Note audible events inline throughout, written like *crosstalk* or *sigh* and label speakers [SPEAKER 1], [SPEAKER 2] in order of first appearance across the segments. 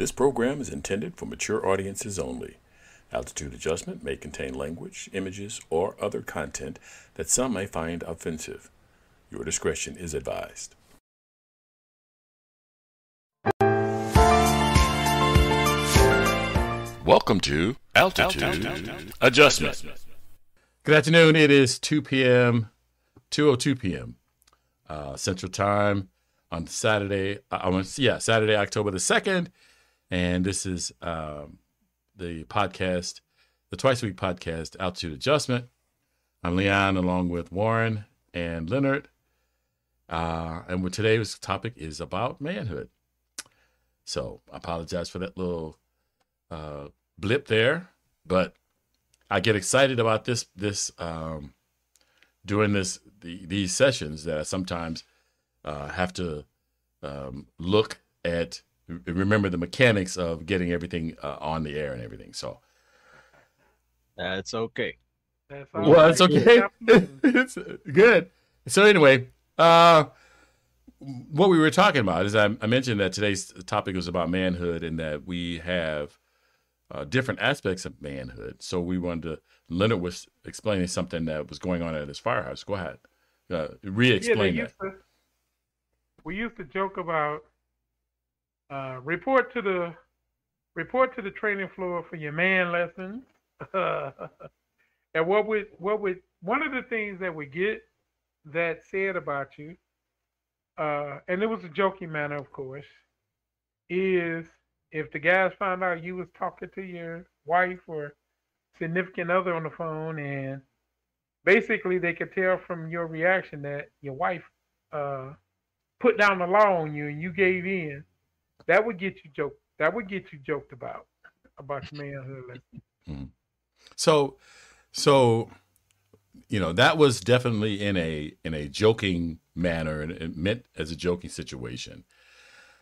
[SPEAKER 1] This program is intended for mature audiences only. Altitude adjustment may contain language, images, or other content that some may find offensive. Your discretion is advised. Welcome to Altitude, Adjustment.
[SPEAKER 2] Good afternoon. It is 2 p.m., 2.02 p.m. Uh, Central Time on Saturday. Uh, I want yeah, Saturday, October the 2nd. And this is um, the podcast, the twice a week podcast, Altitude Adjustment. I'm Leon along with Warren and Leonard. Uh, and today's topic is about manhood. So I apologize for that little uh, blip there, but I get excited about this this um, doing this the, these sessions that I sometimes uh, have to um, look at remember the mechanics of getting everything uh, on the air and everything. So
[SPEAKER 3] that's okay.
[SPEAKER 2] That's well, that's okay. *laughs* it's good. So anyway, uh, what we were talking about is I, I, mentioned that today's topic was about manhood and that we have uh, different aspects of manhood. So we wanted to. Leonard was explaining something that was going on at his firehouse. Go ahead, uh, re-explain yeah, that.
[SPEAKER 4] To, we used to joke about uh, report to the report to the training floor for your man lessons. *laughs* and what would what would one of the things that we get that said about you, uh, and it was a joking manner, of course, is if the guys found out you was talking to your wife or significant other on the phone, and basically they could tell from your reaction that your wife uh, put down the law on you and you gave in, that would get you joked. That would get you joked about about your manhood. Mm-hmm.
[SPEAKER 2] So, so you know that was definitely in a in a joking manner and it meant as a joking situation.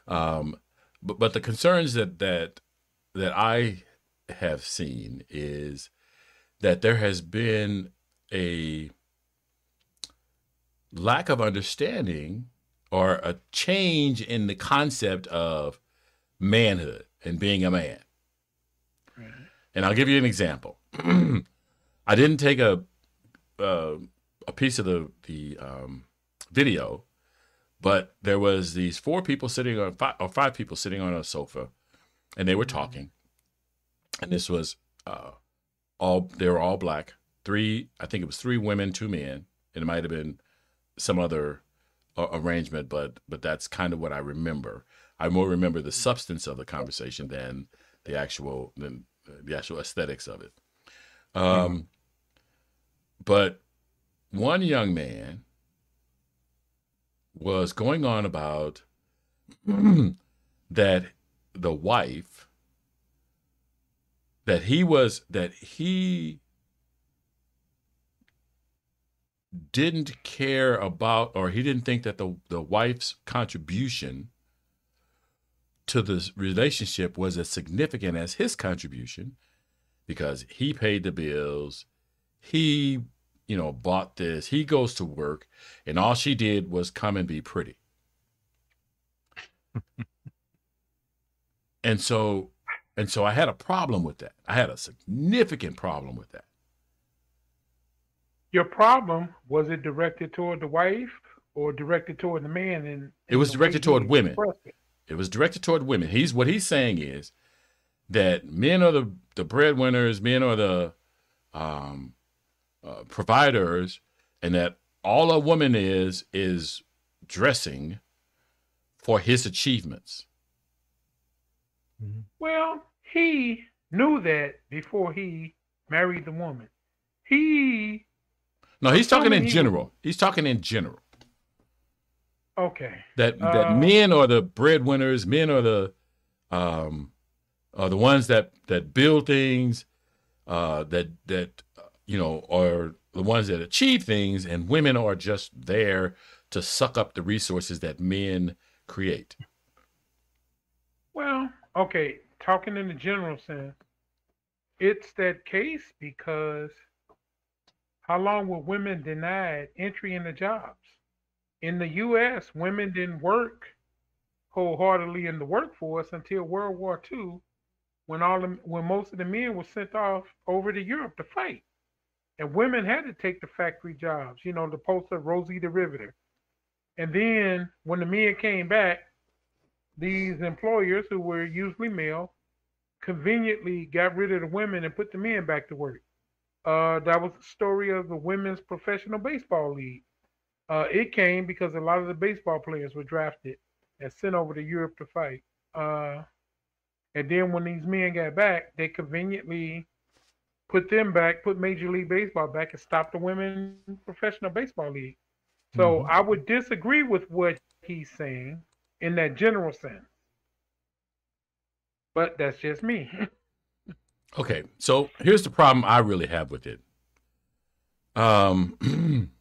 [SPEAKER 2] Um, but but the concerns that that that I have seen is that there has been a lack of understanding or a change in the concept of manhood and being a man. Right. And I'll give you an example. *clears throat* I didn't take a uh, a piece of the the um, video, but there was these four people sitting on five or five people sitting on a sofa, and they were talking. And this was uh, all they were all black. Three, I think it was three women, two men, and it might have been some other arrangement, but but that's kind of what I remember. I more remember the substance of the conversation than the actual than the actual aesthetics of it. Um, but one young man was going on about *clears throat* that the wife that he was that he didn't care about or he didn't think that the, the wife's contribution to the relationship was as significant as his contribution because he paid the bills he you know bought this he goes to work and all she did was come and be pretty. *laughs* And so and so i had a problem with that. I had a significant problem with that
[SPEAKER 4] your problem was it directed toward the wife or directed toward the man? And
[SPEAKER 2] it was directed toward women. It. it was directed toward women. He's what he's saying is that men are the the breadwinners, men are the um, uh, providers, and that all a woman is is dressing for his achievements.
[SPEAKER 4] Mm-hmm. Well, he knew that before he married the woman. He
[SPEAKER 2] no, he's talking in general. He's talking in general.
[SPEAKER 4] Okay.
[SPEAKER 2] That that uh, men are the breadwinners. Men are the um are the ones that that build things. Uh, that that you know are the ones that achieve things, and women are just there to suck up the resources that men create.
[SPEAKER 4] Well, okay. Talking in the general sense, it's that case because how long were women denied entry into jobs? In the U.S., women didn't work wholeheartedly in the workforce until World War II, when all the, when most of the men were sent off over to Europe to fight, and women had to take the factory jobs. You know, the post of Rosie the Riveter. And then when the men came back, these employers who were usually male conveniently got rid of the women and put the men back to work. Uh, that was the story of the women's professional baseball league. Uh, it came because a lot of the baseball players were drafted and sent over to Europe to fight. Uh, and then when these men got back, they conveniently put them back, put Major League Baseball back, and stopped the Women's professional baseball league. So
[SPEAKER 2] Mhm.
[SPEAKER 4] I would disagree with what he's saying in that general sense. But that's just me. *laughs*
[SPEAKER 2] Okay, so here's the problem I really have with it. Um, *clears throat*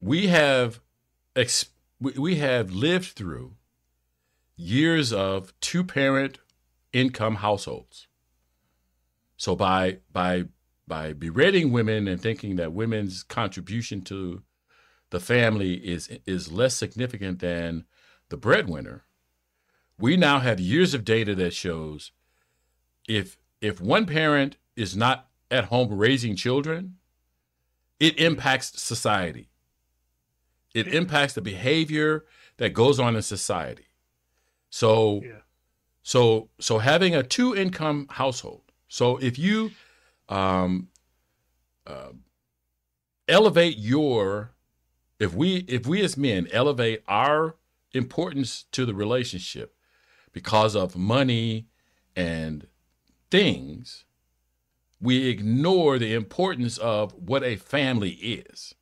[SPEAKER 2] we have ex- we have lived through years of two parent income households. So by by by berating women and thinking that women's contribution to the family is is less significant than the breadwinner, we now have years of data that shows if if one parent is not at home raising children, it impacts society. It impacts the behavior that goes on in society. So
[SPEAKER 4] Yeah.
[SPEAKER 2] so so having a two income household. So if you um, uh, elevate your if we if we as men elevate our importance to the relationship because of money and things, we ignore the importance of what a family is.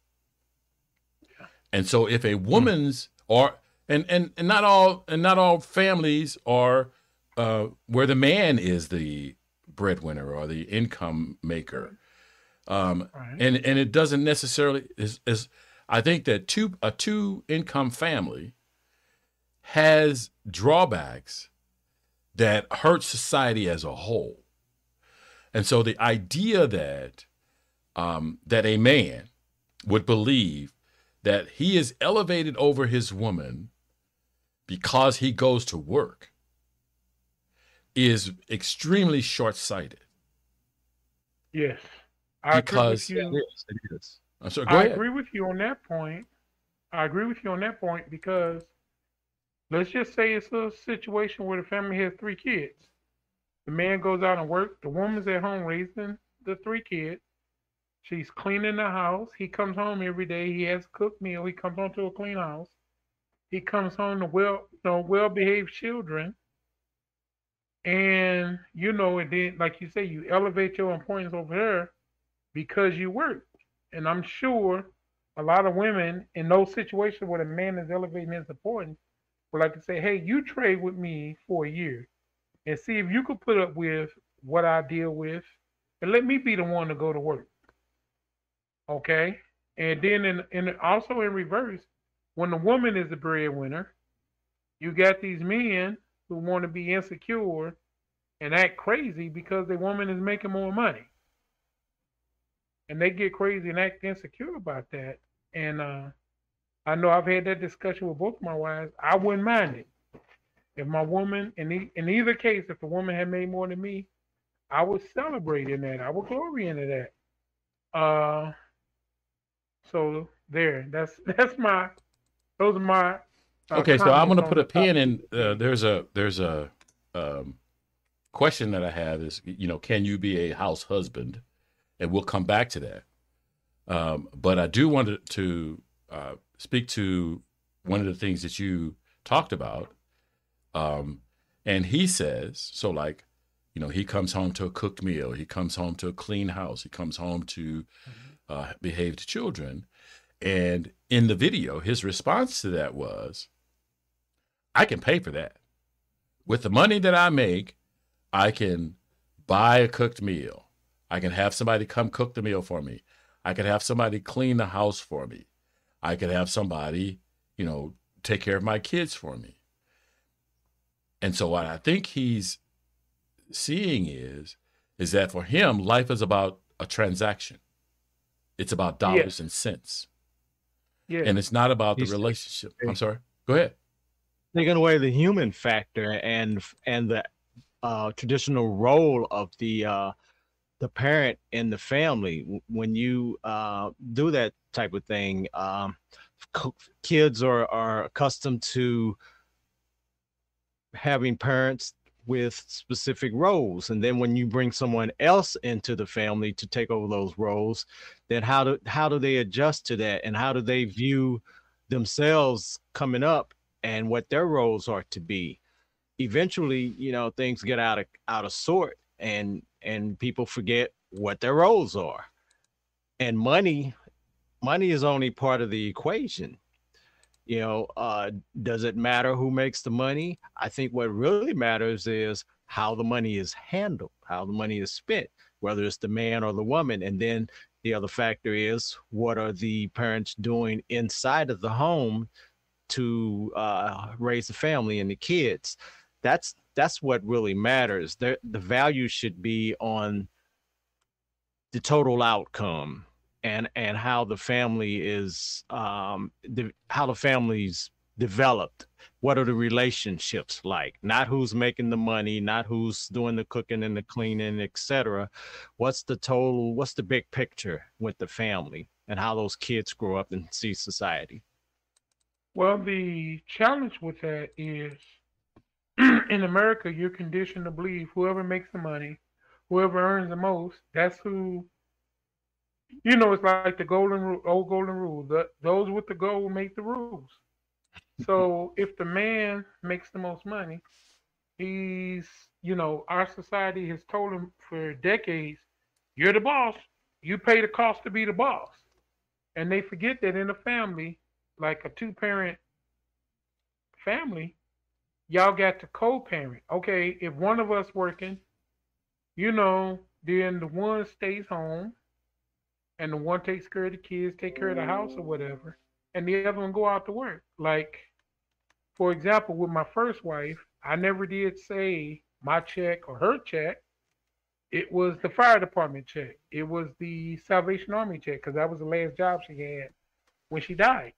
[SPEAKER 2] And so if a woman's or and, and and not all and not all families are uh, where the man is the breadwinner or the income maker. Um,
[SPEAKER 4] Right.
[SPEAKER 2] and and it doesn't necessarily is, is I think that two a two income family has drawbacks that hurt society as a whole. And so the idea that um, that a man would believe that he is elevated over his woman because he goes to work is extremely short-sighted.
[SPEAKER 4] Yes. I
[SPEAKER 2] Because-
[SPEAKER 4] agree with you.
[SPEAKER 3] is. It is.
[SPEAKER 2] I'm sorry,
[SPEAKER 4] I
[SPEAKER 2] ahead.
[SPEAKER 4] agree with you on that point. I agree with you on that point because let's just say it's a situation where the family has three kids. The man goes out and work. The woman's at home raising the three kids. She's cleaning the house. He comes home every day. He has a cooked meal. He comes home to a clean house. He comes home to well, you know, well-behaved children. And you know, it then like you say, you elevate your importance over there because you work. And I'm sure a lot of women in those situations where the man is elevating his importance like to say, hey, you trade with me for a year and see if you could put up with what I deal with and let me be the one to go to work. Okay? And then in, in also in reverse, when the woman is the breadwinner, you got these men who want to be insecure and act crazy because the woman is making more money and they get crazy and act insecure about that. And uh, I know I've had that discussion with both my wives. I wouldn't mind it if my woman, in e- in either case, if the woman had made more than me, I would celebrate in that. I would glory into that. Uh, so there, that's *laughs* that's my, those are my. uh,
[SPEAKER 2] okay, so I'm going to put a pin in. Uh, there's a there's a um, question that I have is you know can you be a house husband, and we'll come back to that. Um, but I do want to, to uh, speak to one of the things that you talked about, um, and he says so like you know he comes home to a cooked meal, he comes home to a clean house, he comes home to uh, behaved children, and in the video, his response to that was, I can pay for that. With the money that I make, I can buy a cooked meal. I can have somebody come cook the meal for me. I can have somebody clean the house for me. I could have somebody, you know, take care of my kids for me. And so what I think he's seeing is is that for him life is about a transaction. It's about dollars and cents.
[SPEAKER 4] Yeah.
[SPEAKER 2] and it's not about the
[SPEAKER 3] He's-
[SPEAKER 2] relationship. I'm sorry. Go ahead.
[SPEAKER 3] taking away the human factor and and the uh, traditional role of the uh, the parent in the family. When you uh, do that type of thing, um, kids are are accustomed to having parents with specific roles and then when you bring someone else into the family to take over those roles then how do how do they adjust to that and how do they view themselves coming up and what their roles are to be? Eventually you know things get out of out of sort and and people forget what their roles are. And money money is only part of the equation you know uh does it matter who makes the money i think what really matters is how the money is handled how the money is spent whether it's the man or the woman and then the other factor is what are the parents doing inside of the home to uh, raise the family and the kids. That's that's what really matters. The the value should be on the total outcome and and how the family is um how the family's developed. What are the relationships like? Not who's making the money, not who's doing the cooking and the cleaning, etc. What's the total? What's the big picture with the family and how those kids grow up and see society?
[SPEAKER 4] Well, the challenge with that is *clears throat* in America, you're conditioned to believe whoever makes the money, whoever earns the most, that's who. You know, it's like the golden rule, old golden rule. The, those with the gold make the rules. So *laughs* if the man makes the most money, he's, you know, our society has told him for decades, you're the boss. You pay the cost to be the boss. And they forget that in a family, like a two parent family, y'all got to co parent. Okay, if one of us working, you know, then the one stays home and the one takes care of the kids, take care of the house or whatever, and the other one go out to work. Like, for example, with my first wife, I never did say my check or her check. It was the fire department check. It was the Salvation Army check because that was the last job she had when she died.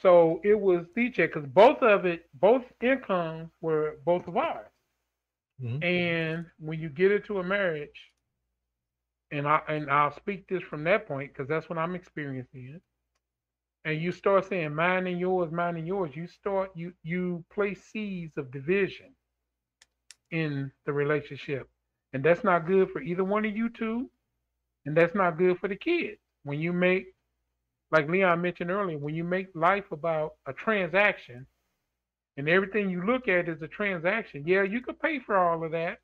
[SPEAKER 4] So it was the check because both of it, both incomes were both of ours.
[SPEAKER 3] Mhm.
[SPEAKER 4] And when you get into a marriage, and I and I'll speak this from that point because that's what I'm experiencing. And you start saying mine and yours, mine and yours. You start you you place seeds of division in the relationship, and that's not good for either one of you two, and that's not good for the kid. When you make, like Leon mentioned earlier, when you make life about a transaction, and everything you look at is a transaction. Yeah, you could pay for all of that,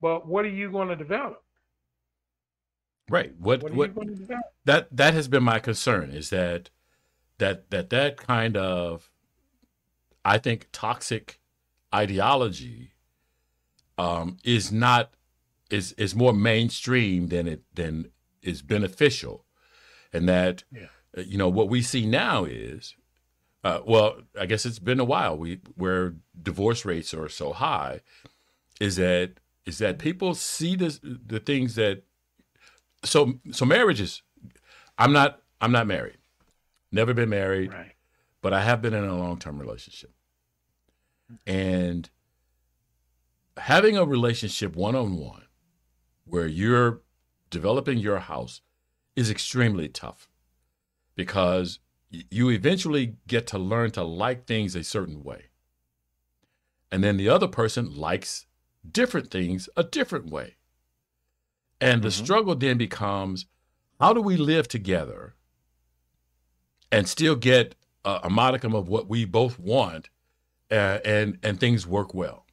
[SPEAKER 4] but what are you going to develop?
[SPEAKER 2] Right. What
[SPEAKER 4] What
[SPEAKER 2] what
[SPEAKER 4] you going to develop?
[SPEAKER 2] that that has been my concern is that that that that kind of I think toxic ideology um, is not is is more mainstream than it than is beneficial, and that
[SPEAKER 4] Yeah.
[SPEAKER 2] uh, you know what we see now is uh, well I guess it's been a while we where divorce rates are so high is that is that people see this the things that so so marriages i'm not i'm not married. Never been married.
[SPEAKER 4] Right.
[SPEAKER 2] but i have been in a long-term relationship. And having a relationship one-on-one where you're developing your house is extremely tough because you eventually get to learn to like things a certain way. And then the other person likes different things a different way and the
[SPEAKER 3] Mhm.
[SPEAKER 2] struggle then becomes how do we live together and still get a, a modicum of what we both want uh, and and things work well.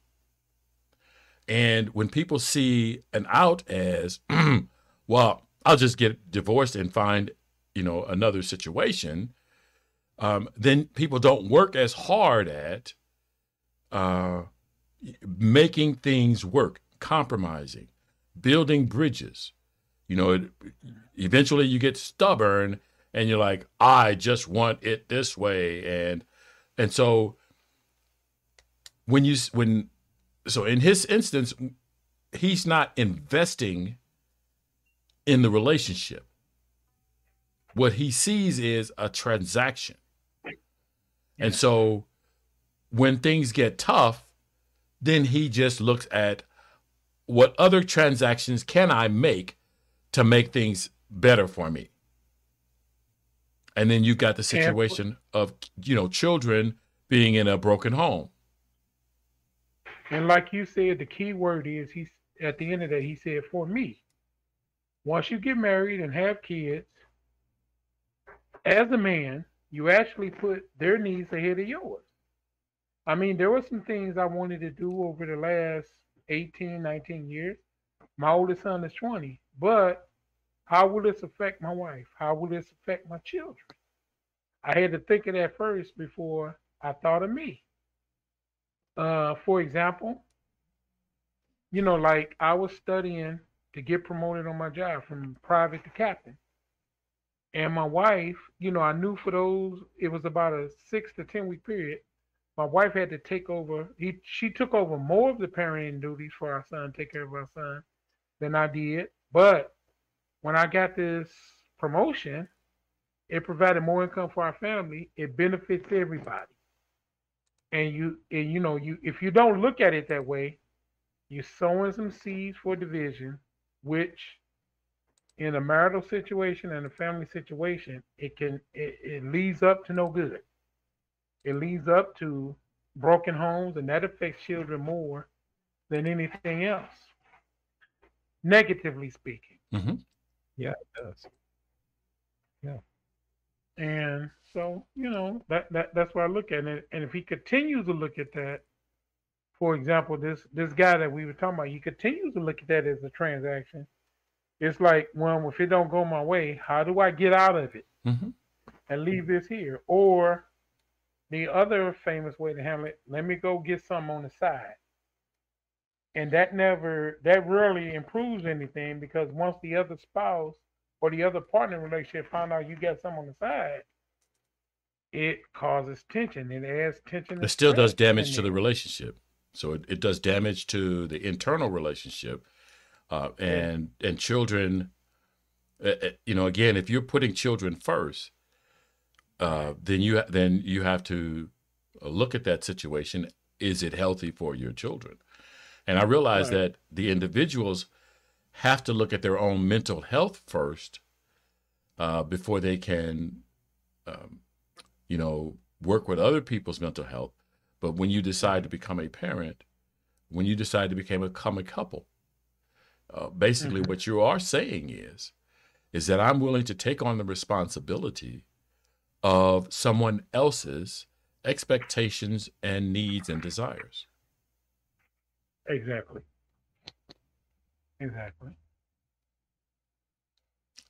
[SPEAKER 2] And when people see an out as, *clears throat* well, I'll just get divorced and find, you know, another situation, um, then people don't work as hard at uh, making things work, compromising, building bridges. You know, it, eventually you get stubborn and you're like, I just want it this way, and and so when you when so in his instance, he's not investing in the relationship what he sees is a transaction. And so when things get tough, then he just looks at what other transactions can I make to make things better for me. And then you've got the situation of you know children being in a broken home.
[SPEAKER 4] And like you said, the key word is he's at the end of that he said for me. Once you get married and have kids, as a man, you actually put their needs ahead of yours. I mean, there were some things I wanted to do over the last 18, 19 years. My oldest son is 20, but how will this affect my wife? How will this affect my children? I had to think of that first before I thought of me. Uh, for example, you know, like I was studying to get promoted on my job from private to captain. And my wife, you know, I knew for those, it was about a six to 10 week period. My wife had to take over, he, she took over more of the parenting duties for our son, take care of our son, than I did. But when I got this promotion, it provided more income for our family. It benefits everybody. And you, and you know, you if you don't look at it that way, you're sowing some seeds for division, which in a marital situation and a family situation, it can it, it leads up to no good. It leads up to broken homes, and that affects children more than anything else. Negatively speaking.
[SPEAKER 2] Mm-hmm.
[SPEAKER 3] Yeah, it does. Yeah.
[SPEAKER 4] And so, you know, that, that that's why I look at it. And if he continues to look at that, for example, this this guy that we were talking about, he continues to look at that as a transaction. It's like, well, if it don't go my way, how do I get out of it
[SPEAKER 2] Mm-hmm.
[SPEAKER 4] and leave this here? Or the other famous way to handle it, let me go get some on the side. And that never, that rarely improves anything because once the other spouse or the other partner relationship find out you got some on the side, it causes tension. It adds tension.
[SPEAKER 2] It still does damage to the relationship. So it, it does damage to the internal relationship. Uh, and and children, uh, uh, you know, again, if you're putting children first, uh, then you then you have to look at that situation. Is it healthy for your children? And I realize
[SPEAKER 4] Right.
[SPEAKER 2] that the individuals have to look at their own mental health first uh, before they can, um, you know, work with other people's mental health. But when you decide to become a parent, when you decide to become a, become a couple, uh, basically what you are saying is, is that I'm willing to take on the responsibility of someone else's expectations and needs and desires.
[SPEAKER 4] Exactly. Exactly.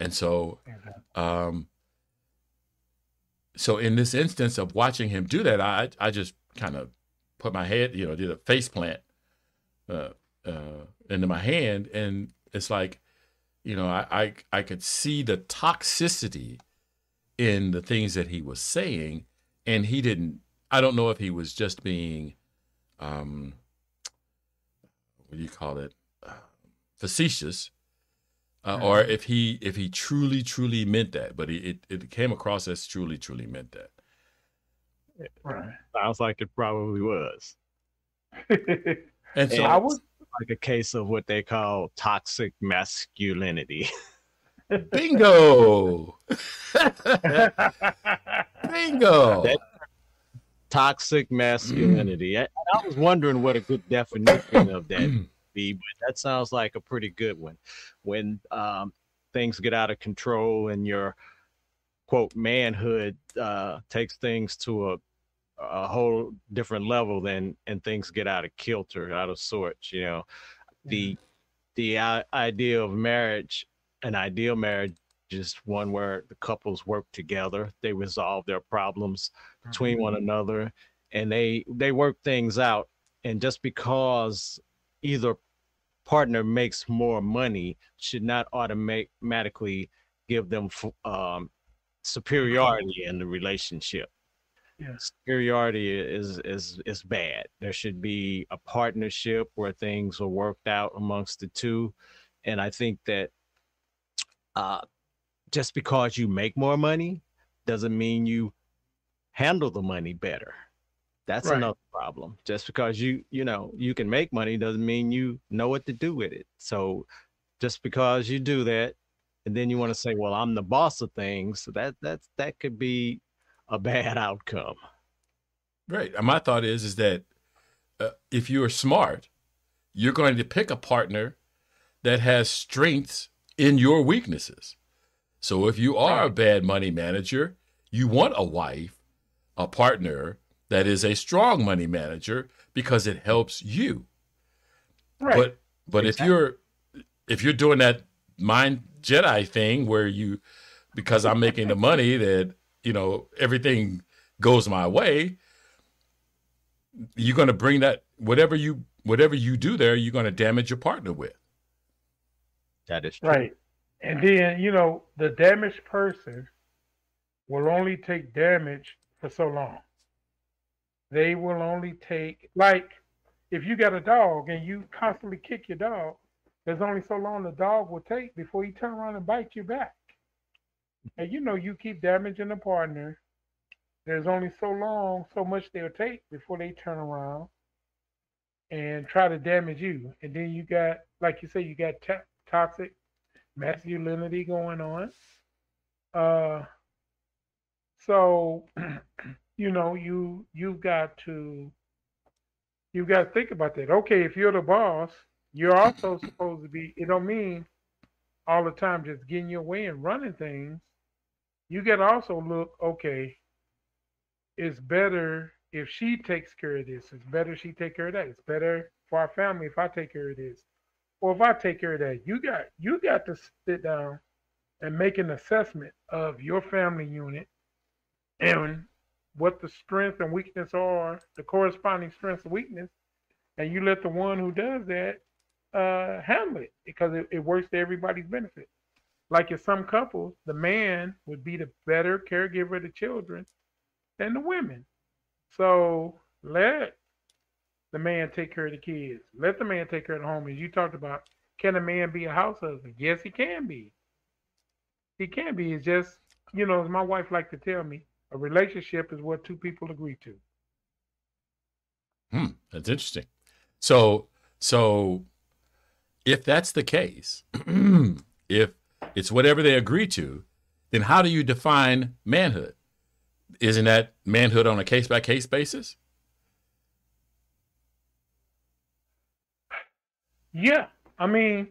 [SPEAKER 2] And so,
[SPEAKER 4] Exactly.
[SPEAKER 2] um, so in this instance of watching him do that, I I just kind of put my head, you know, did a face plant uh, uh, into my hand, and it's like, you know, I, I I could see the toxicity in the things that he was saying, and he didn't. I don't know if he was just being, um, what do you call it, uh, facetious, uh, or if he if he truly truly meant that. But he, it it came across as truly truly meant that.
[SPEAKER 4] Right.
[SPEAKER 3] Sounds like it probably was.
[SPEAKER 2] And so
[SPEAKER 3] Yeah.
[SPEAKER 4] I was
[SPEAKER 3] Like a case of what they call toxic masculinity. *laughs*
[SPEAKER 2] bingo, bingo.
[SPEAKER 3] That- toxic masculinity. I, I was wondering what a good definition of that would be, but that sounds like a pretty good one. When um, things get out of control and your quote manhood uh, takes things to a a whole different level then and things get out of kilter out of sorts you know the the i- idea of marriage an ideal marriage is one where the couples work together they resolve their problems between one another and they they work things out. And just because either partner makes more money should not automatically give them um, superiority in the relationship.
[SPEAKER 4] Yeah.
[SPEAKER 3] superiority is is is bad. There should be a partnership where things are worked out amongst the two. And i think that uh just because you make more money doesn't mean you handle the money better. That's
[SPEAKER 4] Right.
[SPEAKER 3] another problem. Just because you, you know, you can make money doesn't mean you know what to do with it. So just because you do that and then you want to say, well, I'm the boss of things, so that that's that could be a bad *laughs* outcome.
[SPEAKER 2] Right. And my thought is is that uh, if you are smart, you're going to pick a partner that has strengths in your weaknesses. So if you are a bad money manager, you want a wife, a partner that is a strong money manager because it helps you.
[SPEAKER 4] Right.
[SPEAKER 2] But but if you're if you're doing that mind Jedi thing where you because I'm making the money that you know everything goes my way, you're going to bring that whatever you whatever you do there, you're going to damage your partner with.
[SPEAKER 3] That is true.
[SPEAKER 4] Right. And then, you know, the damaged person will only take damage for so long. They will only take, like, if you got a dog and you constantly kick your dog, there's only so long the dog will take before he turn around and bite you back. And you know, you keep damaging the partner. There's only so long, so much they'll take before they turn around and try to damage you. And then you got, like you say, you got to- toxic masculinity going on. Uh, so *clears throat* you know, you you've got to you've got to think about that. Okay, if you're the boss, you're also *clears throat* supposed to be. It don't mean all the time just getting your way and running things. You got to also look. Okay, it's better if she takes care of this. It's better she take care of that. It's better for our family if I take care of this or if I take care of that, you got you got to sit down and make an assessment of your family unit and what the strength and weakness are, the corresponding strengths and weakness, and you let the one who does that uh, handle it because it, it works to everybody's benefit. Like in some couples, the man would be the better caregiver of the children than the women. So let the man take care of the kids. Let the man take care of the home. As you talked about, can a man be a house husband? Yes, he can be. He can be. It's just, you know, as my wife like to tell me, a relationship is what two people agree to.
[SPEAKER 2] Hmm, that's interesting. So, so if that's the case, *clears throat* if it's whatever they agree to, then how do you define manhood? Isn't that manhood on a case by case basis?
[SPEAKER 4] Yeah, I mean,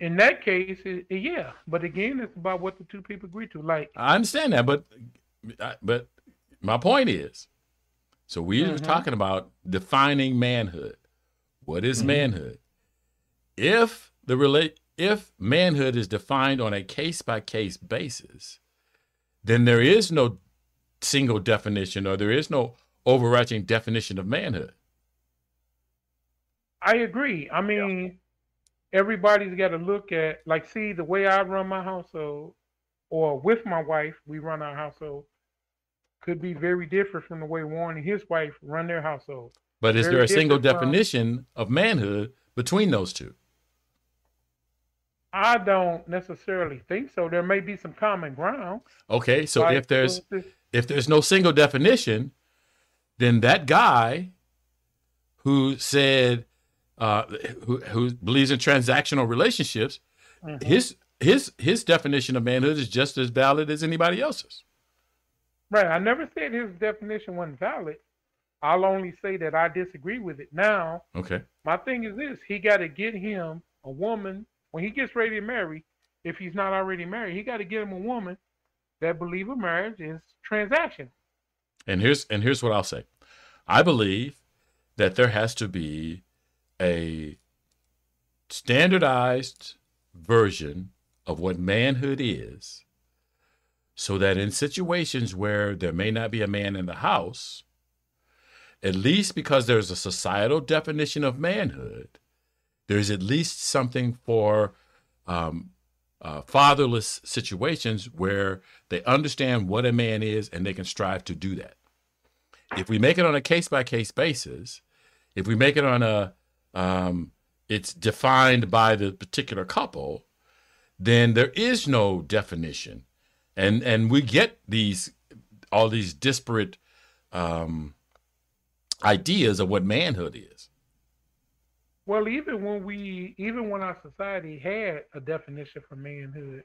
[SPEAKER 4] in that case, it, yeah. But again, it's about what the two people agree to. Like,
[SPEAKER 2] I understand that, but but my point is, so we're
[SPEAKER 4] Mhm.
[SPEAKER 2] talking about defining manhood. What is
[SPEAKER 4] Mhm.
[SPEAKER 2] manhood? If the relate if manhood is defined on a case by case basis, then there is no single definition or there is no overarching definition of manhood.
[SPEAKER 4] I agree. I mean, everybody's got to look at, like, see, the way I run my household, or with my wife, we run our household, could be very different from the way Warren and his wife run their household.
[SPEAKER 2] But is
[SPEAKER 4] Very
[SPEAKER 2] there a single
[SPEAKER 4] different from-
[SPEAKER 2] definition of manhood between those two?
[SPEAKER 4] I don't necessarily think so. There may be some common ground.
[SPEAKER 2] Okay, so
[SPEAKER 4] like,
[SPEAKER 2] if there's if there's no single definition, then that guy who said uh, who who believes in transactional relationships,
[SPEAKER 4] mhm.
[SPEAKER 2] his his his definition of manhood is just as valid as anybody else's.
[SPEAKER 4] Right. I never said his definition wasn't valid. I'll only say that I disagree with it. Now,
[SPEAKER 2] Okay.
[SPEAKER 4] my thing is this he got to get him a woman when he gets ready to marry if he's not already married he got to get him a woman that believe a marriage is transaction
[SPEAKER 2] And here's and here's what I'll say. I believe that there has to be a standardized version of what manhood is so that in situations where there may not be a man in the house, at least because there's a societal definition of manhood, there's at least something for um, uh, fatherless situations where they understand what a man is and they can strive to do that. If we make it on a case by case basis, if we make it on a, um, it's defined by the particular couple, then there is no definition, and and we get these all these disparate um, ideas of what manhood is.
[SPEAKER 4] Well, even when we, even when our society had a definition for manhood,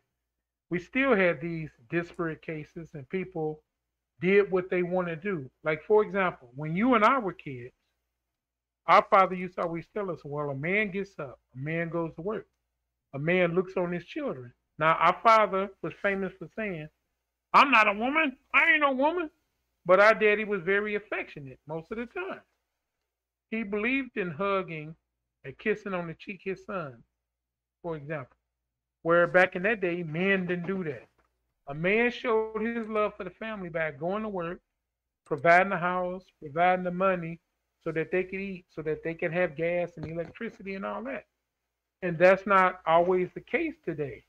[SPEAKER 4] we still had these disparate cases, and people did what they want to do. Like, for example, when you and I were kids, our father used to always tell us, well, a man gets up, a man goes to work, a man looks on his children. Now, our father was famous for saying, I'm not a woman, I ain't no woman. But our daddy was very affectionate most of the time. He believed in hugging and kissing on the cheek his son, for example. Where back in that day, men didn't do that. A man showed his love for the family by going to work, providing the house, providing the money so that they could eat, so that they can have gas and electricity and all that. And that's not always the case today.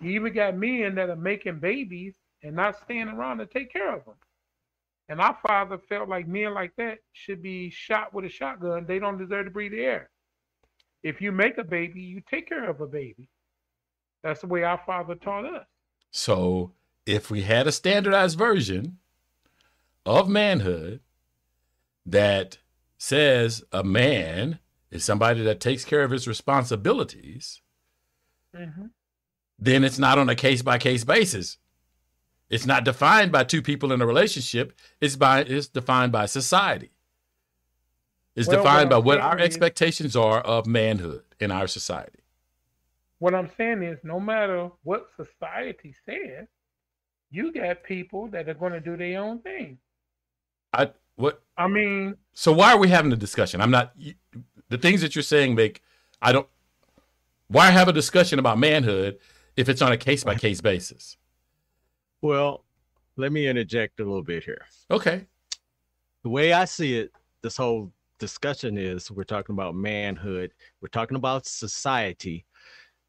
[SPEAKER 4] You even got men that are making babies and not staying around to take care of them. And our father felt like men like that should be shot with a shotgun. They don't deserve to breathe the air. If you make a baby, you take care of a baby. That's the way our father taught us.
[SPEAKER 2] So if we had a standardized version of manhood that says a man is somebody that takes care of his responsibilities,
[SPEAKER 4] Mm-hmm.
[SPEAKER 2] then it's not on a case by case basis. It's not defined by two people in a relationship. It's by it's defined by society. It's
[SPEAKER 4] Well,
[SPEAKER 2] defined by
[SPEAKER 4] what I'm
[SPEAKER 2] what our
[SPEAKER 4] is-
[SPEAKER 2] expectations are of manhood in our society.
[SPEAKER 4] What I'm saying is, no matter what society says, you got people that are going to do their own thing.
[SPEAKER 2] I what
[SPEAKER 4] I mean,
[SPEAKER 2] so why are we having a discussion? I'm not the things that you're saying make I don't why have a discussion about manhood if it's on a case by case basis?
[SPEAKER 3] Well, let me interject a little bit here.
[SPEAKER 2] Okay.
[SPEAKER 3] The way I see it, this whole discussion is we're talking about manhood, we're talking about society.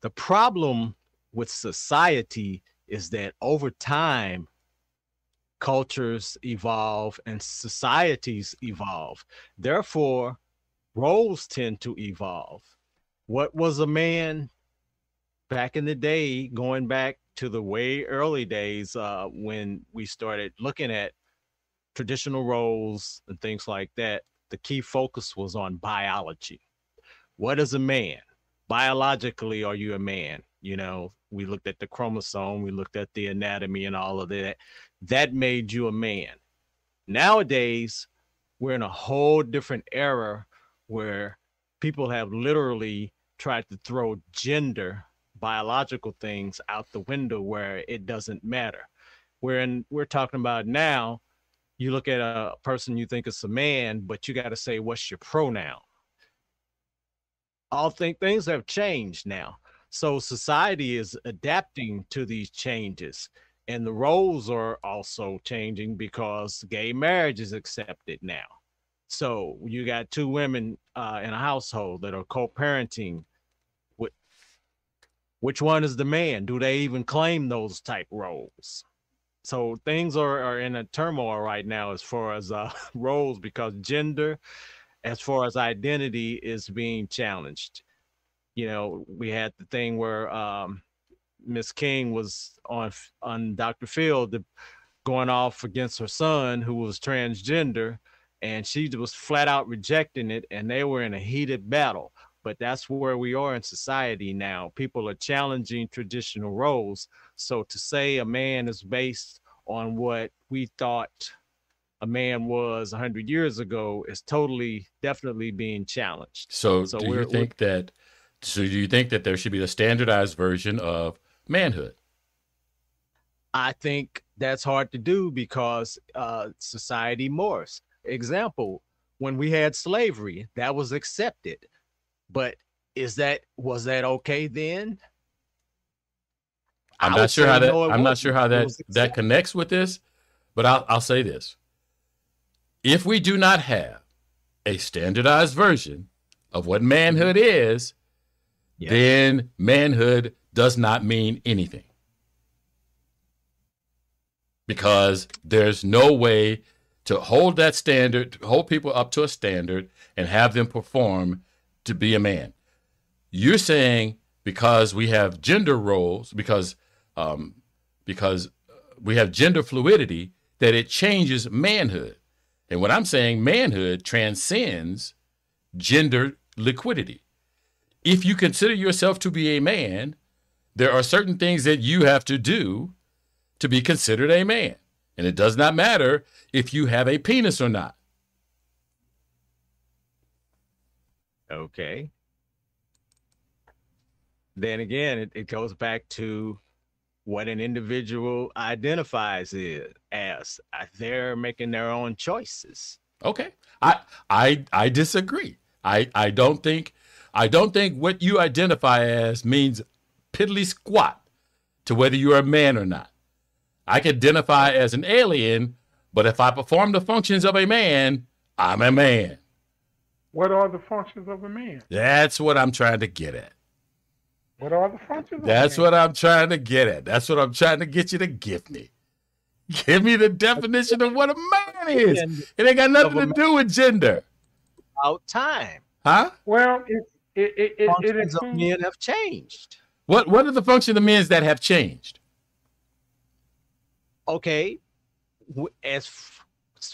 [SPEAKER 3] The problem with society is that over time, cultures evolve and societies evolve. Therefore, roles tend to evolve. What was a man back in the day, going back to the way early days uh, when we started looking at traditional roles and things like that, the key focus was on biology. What is a man? Biologically, are you a man? You know, we looked at the chromosome, we looked at the anatomy and all of that. That made you a man. Nowadays, we're in a whole different era where people have literally tried to throw gender, biological things out the window where it doesn't matter. We're in, we're talking about now you look at a person you think is a man, but you got to say, what's your pronoun? All think things have changed now. So society is adapting to these changes. And the roles are also changing because gay marriage is accepted now. So you got two women uh, in a household that are co-parenting. With, Which one is the man? Do they even claim those type roles? so things are, are in a turmoil right now as far as uh, *laughs* roles because gender as far as identity is being challenged you know we had the thing where um, miss king was on on dr phil the, going off against her son who was transgender and she was flat out rejecting it and they were in a heated battle but that's where we are in society now people are challenging traditional roles so to say a man is based on what we thought a man was 100 years ago is totally, definitely being challenged.
[SPEAKER 2] So,
[SPEAKER 3] So
[SPEAKER 2] do
[SPEAKER 3] we're-
[SPEAKER 2] you think that? So, do you think that there should be a standardized version of manhood?
[SPEAKER 3] I think that's hard to do because uh, society morphs. Example, when we had slavery, that was accepted. But is that was that okay then?
[SPEAKER 2] I'm not sure how that.
[SPEAKER 3] no,
[SPEAKER 2] I'm not sure how that that connects with this, but I'll I'll say this: if we do not have a standardized version of what manhood is,
[SPEAKER 3] Yeah.
[SPEAKER 2] then manhood does not mean anything because there's no way to hold that standard, hold people up to a standard, and have them perform to be a man. You're saying because we have gender roles, because um, because we have gender fluidity, that it changes manhood. And what I'm saying, manhood transcends gender liquidity. If you consider yourself to be a man, there are certain things that you have to do to be considered a man. And it does not matter if you have a penis or not.
[SPEAKER 3] Okay. Then again, it, it goes back to what an individual identifies as. Uh, They're making their own choices.
[SPEAKER 2] Okay. I I I disagree. I I don't think I don't think what you identify as means piddly squat to whether you're a man or not. I can identify as an alien, but if I perform the functions of a man, I'm a man.
[SPEAKER 4] What are the functions of a man?
[SPEAKER 2] That's what I'm trying to get at.
[SPEAKER 4] What are the functions?
[SPEAKER 2] That's
[SPEAKER 4] a man?
[SPEAKER 2] what I'm trying to get at. That's what I'm trying to get you to give me. Give me the definition of what a man is. It ain't got nothing to do with gender.
[SPEAKER 3] out time.
[SPEAKER 2] Huh?
[SPEAKER 4] Well, it it it, it, it
[SPEAKER 3] Functions of
[SPEAKER 4] includes
[SPEAKER 3] men have changed.
[SPEAKER 2] What what are the functions of men's that have changed?
[SPEAKER 3] Okay. As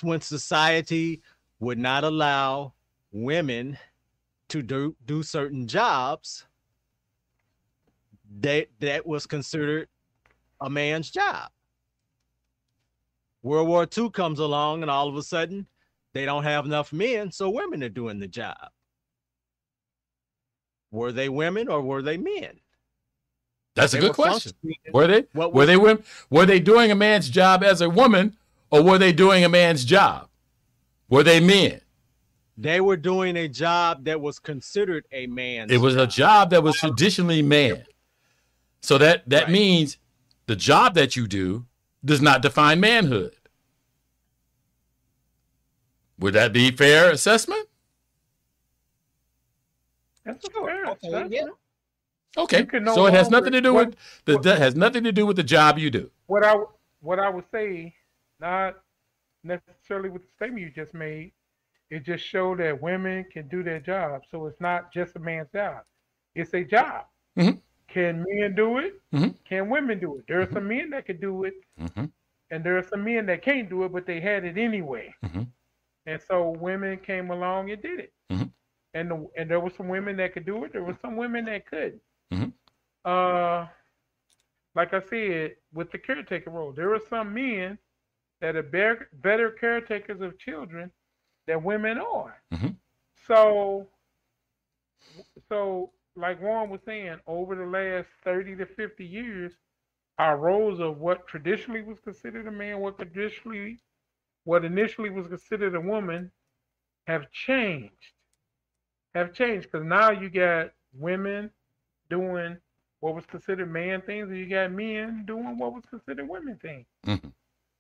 [SPEAKER 3] when society would not allow women to do, do certain jobs, that that was considered a man's job. World War II comes along, and all of a sudden, they don't have enough men, so women are doing the job. Were they women or were they men?
[SPEAKER 2] That's a good question.
[SPEAKER 3] functioning-
[SPEAKER 2] Were they
[SPEAKER 3] What
[SPEAKER 2] were they women? Were they doing a man's job as a woman, or were they doing a man's job? Were they men?
[SPEAKER 3] They were doing a job that was considered a man's.
[SPEAKER 2] It was a job that was traditionally man. So that that
[SPEAKER 3] Right.
[SPEAKER 2] means the job that you do does not define manhood. Would that be fair assessment?
[SPEAKER 4] That's a
[SPEAKER 3] Sure,
[SPEAKER 4] fair
[SPEAKER 3] okay,
[SPEAKER 4] assessment.
[SPEAKER 3] yeah.
[SPEAKER 2] Okay.
[SPEAKER 4] No
[SPEAKER 2] so it has nothing to do
[SPEAKER 4] what-
[SPEAKER 2] with the that has nothing to do with the job you do.
[SPEAKER 4] What I what I would say, not necessarily with the statement you just made, it just showed that women can do their job. So it's not just a man's job; it's a job.
[SPEAKER 2] Mhm.
[SPEAKER 4] Can men do it?
[SPEAKER 2] Mhm.
[SPEAKER 4] Can women do it? There are some men that can do it,
[SPEAKER 2] hmm
[SPEAKER 4] and there are some men that can't do it, but they had it anyway.
[SPEAKER 2] Mhm.
[SPEAKER 4] And so women came along and did it.
[SPEAKER 2] Mhm.
[SPEAKER 4] And the, and there were some women that could do it. There were some women that couldn't.
[SPEAKER 2] Mhm.
[SPEAKER 4] Uh, like I said, with the caretaker role, there are some men that are better, better caretakers of children than women are.
[SPEAKER 2] Mhm.
[SPEAKER 4] So, so like Warren was saying, over the last thirty to fifty years, our roles of what traditionally was considered a man, what traditionally, what initially was considered a woman, have changed. Have changed because now you got women doing what was considered man things, and you got men doing what was considered women things.
[SPEAKER 2] Mhm.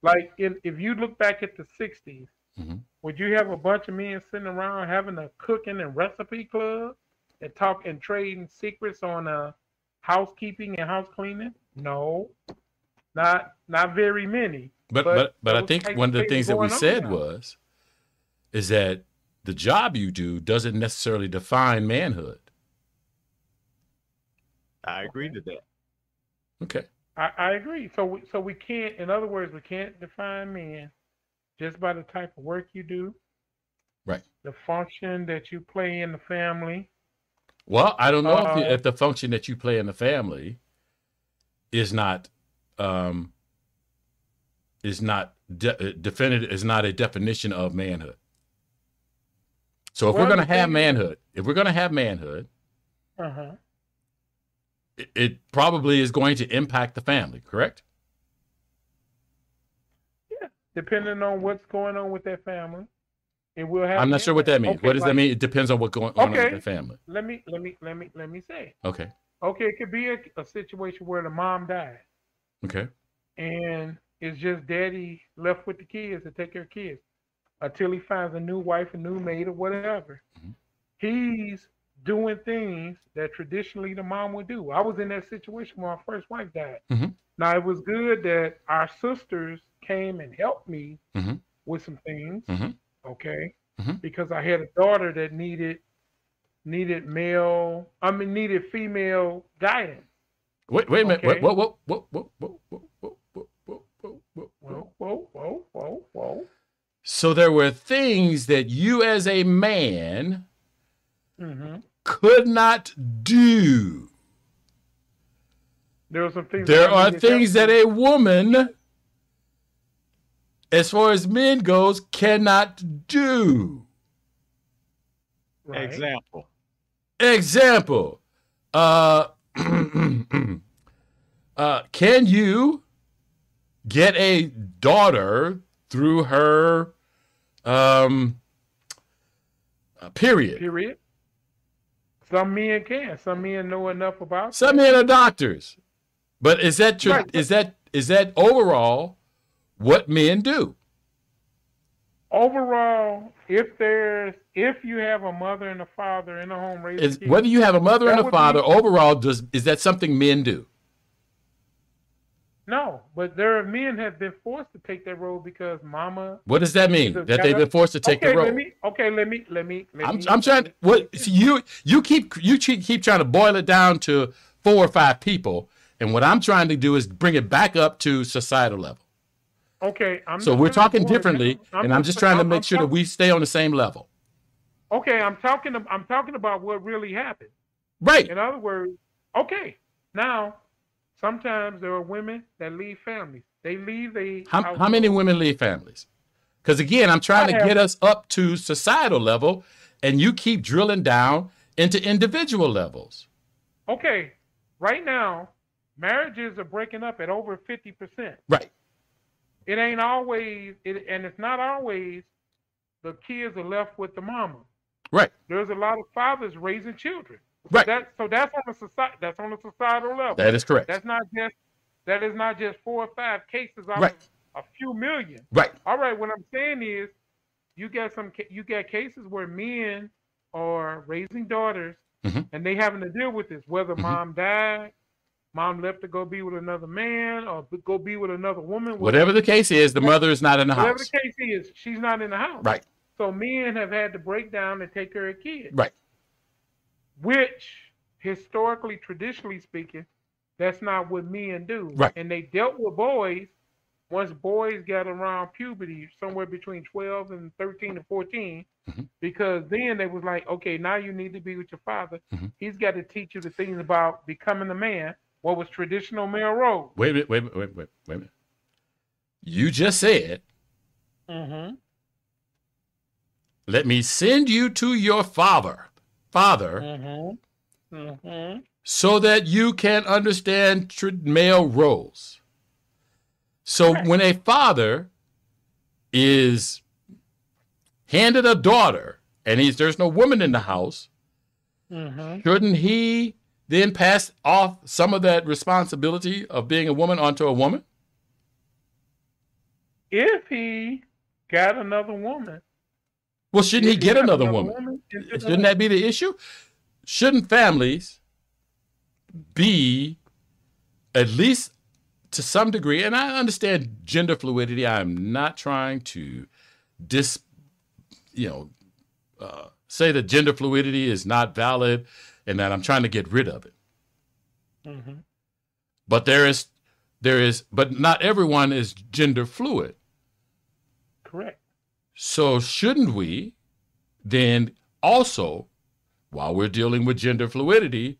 [SPEAKER 4] Like if, if you look back at the '60s,
[SPEAKER 2] Mhm.
[SPEAKER 4] would you have a bunch of men sitting around having a cooking and recipe club and talk and trading secrets on uh, housekeeping and house cleaning? No, not not very many.
[SPEAKER 2] But
[SPEAKER 4] But
[SPEAKER 2] but but I think one of the
[SPEAKER 4] things
[SPEAKER 2] things that we said
[SPEAKER 4] now.
[SPEAKER 2] was is that the job you do doesn't necessarily define manhood.
[SPEAKER 3] I agree to that.
[SPEAKER 2] Okay.
[SPEAKER 4] I, I agree. So we, so we can't. In other words, we can't define men just by the type of work you do,
[SPEAKER 2] Right.
[SPEAKER 4] the function that you play in the family.
[SPEAKER 2] Well, I don't know if, you,
[SPEAKER 4] Uh,
[SPEAKER 2] if the function that you play in the family is not um, is not de- uh, definitive is not a definition of manhood. So if
[SPEAKER 4] Well,
[SPEAKER 2] we're going to have manhood, if we're going to have manhood,
[SPEAKER 4] Uh huh.
[SPEAKER 2] It, probably is going to impact the family, correct?
[SPEAKER 4] Yeah, depending on what's going on with that family, it will have.
[SPEAKER 2] I'm not sure what that means.
[SPEAKER 4] Okay,
[SPEAKER 2] what does that mean? It depends on what's going on
[SPEAKER 4] Okay.
[SPEAKER 2] with the family.
[SPEAKER 4] Let me let me let me let me say.
[SPEAKER 2] Okay.
[SPEAKER 4] Okay, it could be a, a situation where the mom died
[SPEAKER 2] Okay.
[SPEAKER 4] and it's just daddy left with the kids to take care of kids until he finds a new wife, a new maid, or whatever.
[SPEAKER 2] Mhm.
[SPEAKER 4] He's doing things that traditionally the mom would do. I was in that situation when my first wife died.
[SPEAKER 2] Mhm.
[SPEAKER 4] Now it was good that our sisters came and helped me
[SPEAKER 2] Mhm.
[SPEAKER 4] with some things.
[SPEAKER 2] Mhm.
[SPEAKER 4] Okay,
[SPEAKER 2] Mhm.
[SPEAKER 4] because I had a daughter that needed needed male, I mean, needed female guidance.
[SPEAKER 2] Wait, wait a minute.
[SPEAKER 4] Okay.
[SPEAKER 2] Whoa, whoa, whoa, whoa, whoa, whoa, whoa, whoa, whoa, whoa, whoa, whoa.
[SPEAKER 4] Whoa, whoa, whoa, whoa, whoa.
[SPEAKER 2] So there were things that you as a man
[SPEAKER 4] hmm
[SPEAKER 2] could not do.
[SPEAKER 4] There were some things.
[SPEAKER 2] There
[SPEAKER 4] I
[SPEAKER 2] are things that
[SPEAKER 4] with.
[SPEAKER 2] a woman, as far as men goes, cannot do.
[SPEAKER 4] Right.
[SPEAKER 3] Example.
[SPEAKER 2] Example. Uh, *clears throat* uh, can you get a daughter through her um, uh, period?
[SPEAKER 4] Period. Some men can. Some men know enough about.
[SPEAKER 2] Some
[SPEAKER 4] that.
[SPEAKER 2] men are doctors, but is that true?
[SPEAKER 4] Right.
[SPEAKER 2] Is that is that overall what men do?
[SPEAKER 4] Overall, if there's if you have a mother and a father in a home raising
[SPEAKER 2] Is
[SPEAKER 4] kids,
[SPEAKER 2] whether you have a mother and a
[SPEAKER 4] would be-
[SPEAKER 2] father overall does is that something men do?
[SPEAKER 4] No, but there are men have been forced to take that role because mama.
[SPEAKER 2] What does that mean? That they've been forced to take
[SPEAKER 4] okay,
[SPEAKER 2] the role.
[SPEAKER 4] let me. Okay, let me. Let me. Let
[SPEAKER 2] I'm,
[SPEAKER 4] me
[SPEAKER 2] I'm trying. What you you keep you keep trying to boil it down to four or five people, and what I'm trying to do is bring it back up to societal level.
[SPEAKER 4] Okay, I'm.
[SPEAKER 2] So we're talking differently,
[SPEAKER 4] down.
[SPEAKER 2] and I'm just trying to
[SPEAKER 4] I'm-
[SPEAKER 2] make
[SPEAKER 4] I'm
[SPEAKER 2] sure that we stay on the same level.
[SPEAKER 4] Okay, I'm talking. I'm talking about what really happened.
[SPEAKER 2] Right.
[SPEAKER 4] In other words, okay, now sometimes there are women that leave families. They leave a.
[SPEAKER 2] How, how many women leave families? Because again, I'm trying
[SPEAKER 4] I
[SPEAKER 2] to
[SPEAKER 4] have-
[SPEAKER 2] get us up to societal level, and you keep drilling down into individual levels.
[SPEAKER 4] Okay, right now, marriages are breaking up at over fifty percent.
[SPEAKER 2] Right.
[SPEAKER 4] It ain't always, it, and it's not always. The kids are left with the mama.
[SPEAKER 2] Right.
[SPEAKER 4] There's a lot of fathers raising children.
[SPEAKER 2] Right.
[SPEAKER 4] That so that's on the society. That's on the societal level.
[SPEAKER 2] That is correct.
[SPEAKER 4] That's not just. That is not just four or five cases out
[SPEAKER 2] Right.
[SPEAKER 4] of a few million.
[SPEAKER 2] Right.
[SPEAKER 4] All right, what I'm saying is, you got some, you got cases where men are raising daughters,
[SPEAKER 2] Mhm.
[SPEAKER 4] and they having to deal with this. Whether
[SPEAKER 2] Mhm.
[SPEAKER 4] mom died, mom left to go be with another man, or go be with another woman.
[SPEAKER 2] Whatever the case is, the mother is not in the
[SPEAKER 4] whatever
[SPEAKER 2] house.
[SPEAKER 4] Whatever the case is, she's not in the house.
[SPEAKER 2] Right.
[SPEAKER 4] So men have had to break down and take care of kids.
[SPEAKER 2] Right.
[SPEAKER 4] Which historically, traditionally speaking, that's not what men do.
[SPEAKER 2] Right.
[SPEAKER 4] And they dealt with boys once boys got around puberty, somewhere between 12 and 13 to 14,
[SPEAKER 2] Mhm.
[SPEAKER 4] because then they was like, okay, now you need to be with your father.
[SPEAKER 2] Mhm.
[SPEAKER 4] He's got to teach you the things about becoming a man, what was traditional male role.
[SPEAKER 2] Wait a minute. Wait a minute. Wait, wait, wait a minute. You just said,
[SPEAKER 4] Mm-hmm.
[SPEAKER 2] "Let me send you to your father, father,
[SPEAKER 4] Mm-hmm. Mm-hmm.
[SPEAKER 2] so that you can understand tr- male roles." So
[SPEAKER 4] Correct.
[SPEAKER 2] when a father is handed a daughter and he's there's no woman in the house,
[SPEAKER 4] Mm-hmm.
[SPEAKER 2] shouldn't he then pass off some of that responsibility of being a woman onto a woman?
[SPEAKER 4] If he got another woman,
[SPEAKER 2] Well, shouldn't he get
[SPEAKER 4] got
[SPEAKER 2] another woman?
[SPEAKER 4] the-
[SPEAKER 2] Shouldn't that be the issue? Shouldn't families be at least to some degree, and I understand gender fluidity. I'm not trying to dis, you know, uh, say that gender fluidity is not valid and that I'm trying to get rid of it.
[SPEAKER 4] Mhm.
[SPEAKER 2] But there is, there is, but not everyone is gender fluid.
[SPEAKER 4] Correct.
[SPEAKER 2] So shouldn't we then also, while we're dealing with gender fluidity,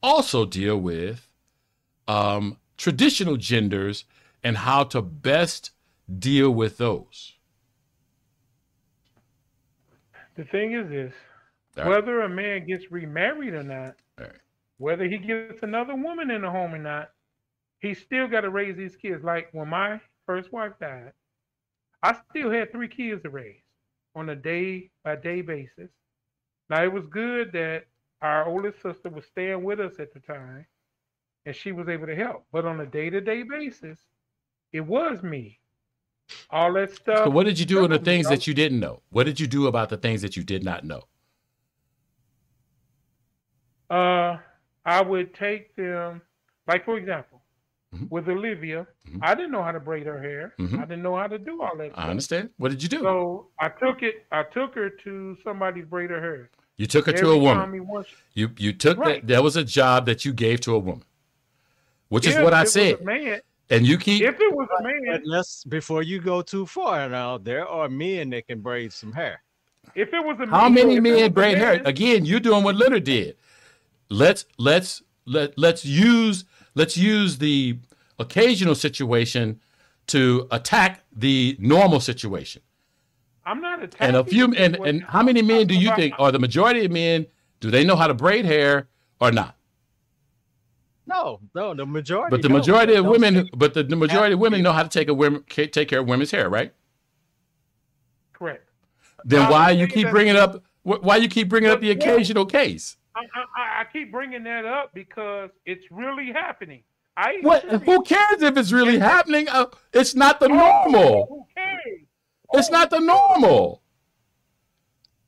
[SPEAKER 2] also deal with um, traditional genders and how to best deal with those?
[SPEAKER 4] The thing is this:
[SPEAKER 2] right.
[SPEAKER 4] whether a man gets remarried or not,
[SPEAKER 2] right.
[SPEAKER 4] whether he gets another woman in the home or not, he still got to raise these kids. Like when my first wife died, I still had three kids to raise on a day by day basis. Now it was good that our oldest sister was staying with us at the time, and she was able to help. But on a day to day basis, it was me. All that stuff.
[SPEAKER 2] So what did you do with the things that you didn't know? What did you do about the things that you did not know?
[SPEAKER 4] Uh, I would take them, like for example,
[SPEAKER 2] Mhm.
[SPEAKER 4] with Olivia.
[SPEAKER 2] Mhm.
[SPEAKER 4] I didn't know how to braid her hair.
[SPEAKER 2] Mhm.
[SPEAKER 4] I didn't know how to do all that.
[SPEAKER 2] I
[SPEAKER 4] stuff.
[SPEAKER 2] understand. What did you do?
[SPEAKER 4] So I took it. I took her to somebody's braid her hair.
[SPEAKER 2] you took her to a woman.
[SPEAKER 4] he wants-
[SPEAKER 2] You you took
[SPEAKER 4] Right.
[SPEAKER 2] that. That was a job that you gave to a woman, which is what I
[SPEAKER 4] it was
[SPEAKER 2] said.
[SPEAKER 4] a man,
[SPEAKER 2] And you keep.
[SPEAKER 4] if it was a man,
[SPEAKER 3] let's before you go too far now, there are men that can braid some hair.
[SPEAKER 4] if it was a
[SPEAKER 2] How
[SPEAKER 4] man,
[SPEAKER 2] many
[SPEAKER 4] if it was
[SPEAKER 2] men
[SPEAKER 4] a
[SPEAKER 2] braid hair? Again, you're doing what Leonard did. Let's let's let let's use let's use the occasional situation to attack the normal situation.
[SPEAKER 4] I'm not attacking.
[SPEAKER 2] And a few and, and how many men do you think
[SPEAKER 4] talking
[SPEAKER 2] are the majority of men do they know how to braid hair or not?
[SPEAKER 3] No, no, the majority.
[SPEAKER 2] But the
[SPEAKER 3] don't.
[SPEAKER 2] majority of women but the, the majority of women know how to take a women take care of women's hair, right?
[SPEAKER 4] Correct.
[SPEAKER 2] Then
[SPEAKER 4] Uh,
[SPEAKER 2] why you keep bringing up why you keep bringing up the occasional case?
[SPEAKER 4] I, I, I- I keep bringing that up because it's really happening. I
[SPEAKER 2] What? Who cares if it's really happening? Uh, it's not the
[SPEAKER 4] Oh,
[SPEAKER 2] normal.
[SPEAKER 4] Who cares?
[SPEAKER 2] It's not the normal.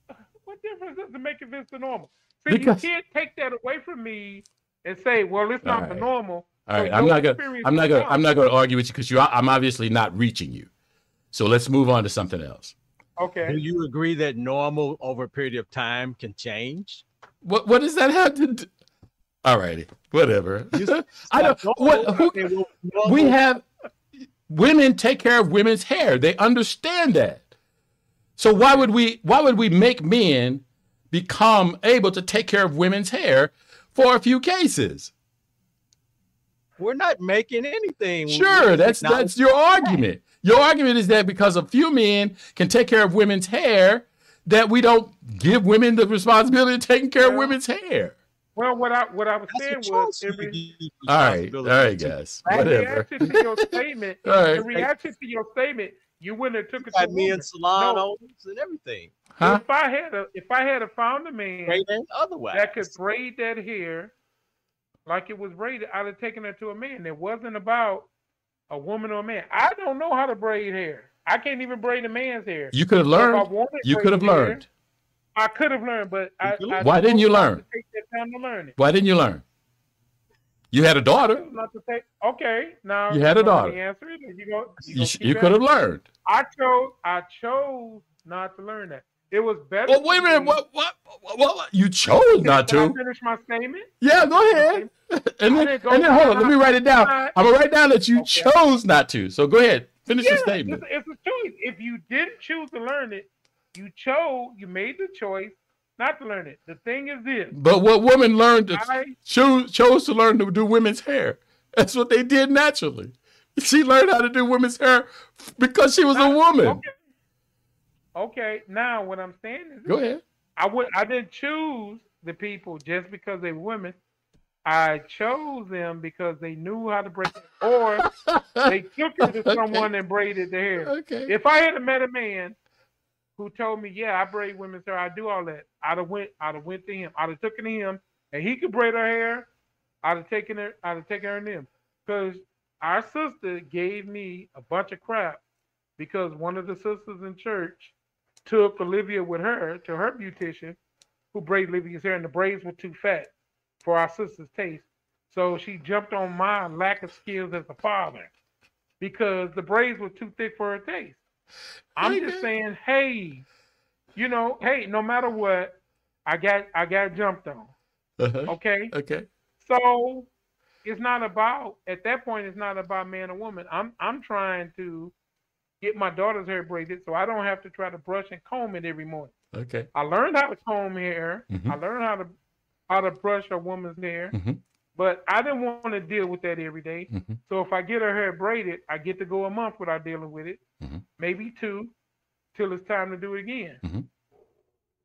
[SPEAKER 2] *laughs*
[SPEAKER 4] What difference does it make if it's the normal? See,
[SPEAKER 2] Because-
[SPEAKER 4] you can't take that away from me and say, "Well, it's not the normal."
[SPEAKER 2] All right,
[SPEAKER 4] So
[SPEAKER 2] I'm
[SPEAKER 4] your
[SPEAKER 2] not gonna. I'm not gonna. I'm not gonna argue with you because you. I'm obviously not reaching you. So let's move on to something else.
[SPEAKER 4] Okay.
[SPEAKER 3] Do you agree that normal over a period of time can change?
[SPEAKER 2] What What does that have to? do? All righty, whatever. *laughs* I don't. What? Who, we have women take care of women's hair. They understand that. So why would we? Why would we make men become able to take care of women's hair for a few cases?
[SPEAKER 3] We're not making anything.
[SPEAKER 2] Sure, that's that's your argument. Your argument is that because a few men can take care of women's hair, that we don't give women the responsibility of taking care of women's hair.
[SPEAKER 4] Well, what I what I was
[SPEAKER 3] That's
[SPEAKER 4] saying was,
[SPEAKER 3] you
[SPEAKER 4] in, re-
[SPEAKER 3] give the
[SPEAKER 2] All right, all
[SPEAKER 3] responsibility
[SPEAKER 2] right,
[SPEAKER 3] to.
[SPEAKER 2] guys, *laughs*
[SPEAKER 4] in
[SPEAKER 2] whatever.
[SPEAKER 4] reaction to your statement, *laughs*
[SPEAKER 2] All right.
[SPEAKER 4] in reaction to your statement, you wouldn't have took it to a
[SPEAKER 3] me
[SPEAKER 4] woman.
[SPEAKER 3] in salon
[SPEAKER 4] No.
[SPEAKER 3] owners and everything.
[SPEAKER 2] Huh?
[SPEAKER 4] If I had a if I had a found a man
[SPEAKER 3] Great otherwise.
[SPEAKER 4] that could braid that hair like it was braided, I'd have taken it to a man. It wasn't about a woman or a man. I don't know how to braid hair. I can't even braid a man's hair.
[SPEAKER 2] You could have
[SPEAKER 4] So if I
[SPEAKER 2] learned. You could have learned.
[SPEAKER 4] I could have learned, but I, I.
[SPEAKER 2] Why didn't you learn?
[SPEAKER 4] To take that time to learn it.
[SPEAKER 2] Why didn't you learn? You had a daughter.
[SPEAKER 4] Not to take. Okay, now
[SPEAKER 2] You had a daughter.
[SPEAKER 4] to Answer it. You, go, you,
[SPEAKER 2] You,
[SPEAKER 4] gonna
[SPEAKER 2] sh-
[SPEAKER 4] keep
[SPEAKER 2] you could have learned.
[SPEAKER 4] I chose. I chose not to learn that. It was better.
[SPEAKER 2] Well, wait a minute. What? What? What? what you chose not
[SPEAKER 4] Can I
[SPEAKER 2] to.
[SPEAKER 4] finish my statement?
[SPEAKER 2] Yeah, go ahead. *laughs* And then, and then hold on. Let me write it down. I'm gonna write down that you
[SPEAKER 4] Okay.
[SPEAKER 2] chose not to. So go ahead. Finish
[SPEAKER 4] Yeah,
[SPEAKER 2] your statement.
[SPEAKER 4] It's, it's a choice. If you didn't choose to learn it, you chose. You made the choice not to learn it. The thing is this:
[SPEAKER 2] But what woman learned to
[SPEAKER 4] I
[SPEAKER 2] chose chose to learn to do women's hair? That's what they did naturally. She learned how to do women's hair because she was a woman.
[SPEAKER 4] okay. Okay. Now what I'm saying is,
[SPEAKER 2] Go ahead.
[SPEAKER 4] I would. I didn't choose the people just because they were women. I chose them because they knew how to braid, or they *laughs* took her to
[SPEAKER 2] Okay.
[SPEAKER 4] someone and braided their hair.
[SPEAKER 2] Okay.
[SPEAKER 4] If I had met a man who told me, "Yeah, I braid women's hair, I do all that," I'd have went. I'd have went to him. I'd have taken to him, and he could braid her hair. I'd have taken her. I'd have taken her and them because our sister gave me a bunch of crap because one of the sisters in church took Olivia with her to her beautician, who braided Olivia's hair, and the braids were too fat for our sister's taste. So she jumped on my lack of skills as a father because the braids were too thick for her taste. I'm just saying, hey, you know, hey, no matter what, I got I got jumped on.
[SPEAKER 2] Uh-huh.
[SPEAKER 4] Okay,
[SPEAKER 2] Okay.
[SPEAKER 4] so it's not about at that point. It's not about man or woman. I'm I'm trying to get my daughter's hair braided so I don't have to try to brush and comb it every morning.
[SPEAKER 2] Okay.
[SPEAKER 4] I learned how to comb hair.
[SPEAKER 2] Mhm.
[SPEAKER 4] I learned how to how to brush a woman's hair,
[SPEAKER 2] Mhm.
[SPEAKER 4] but I didn't want to deal with that every day.
[SPEAKER 2] Mhm.
[SPEAKER 4] So if I get her hair braided, I get to go a month without dealing with it,
[SPEAKER 2] Mhm.
[SPEAKER 4] maybe two, till it's time to do it again.
[SPEAKER 2] Mhm.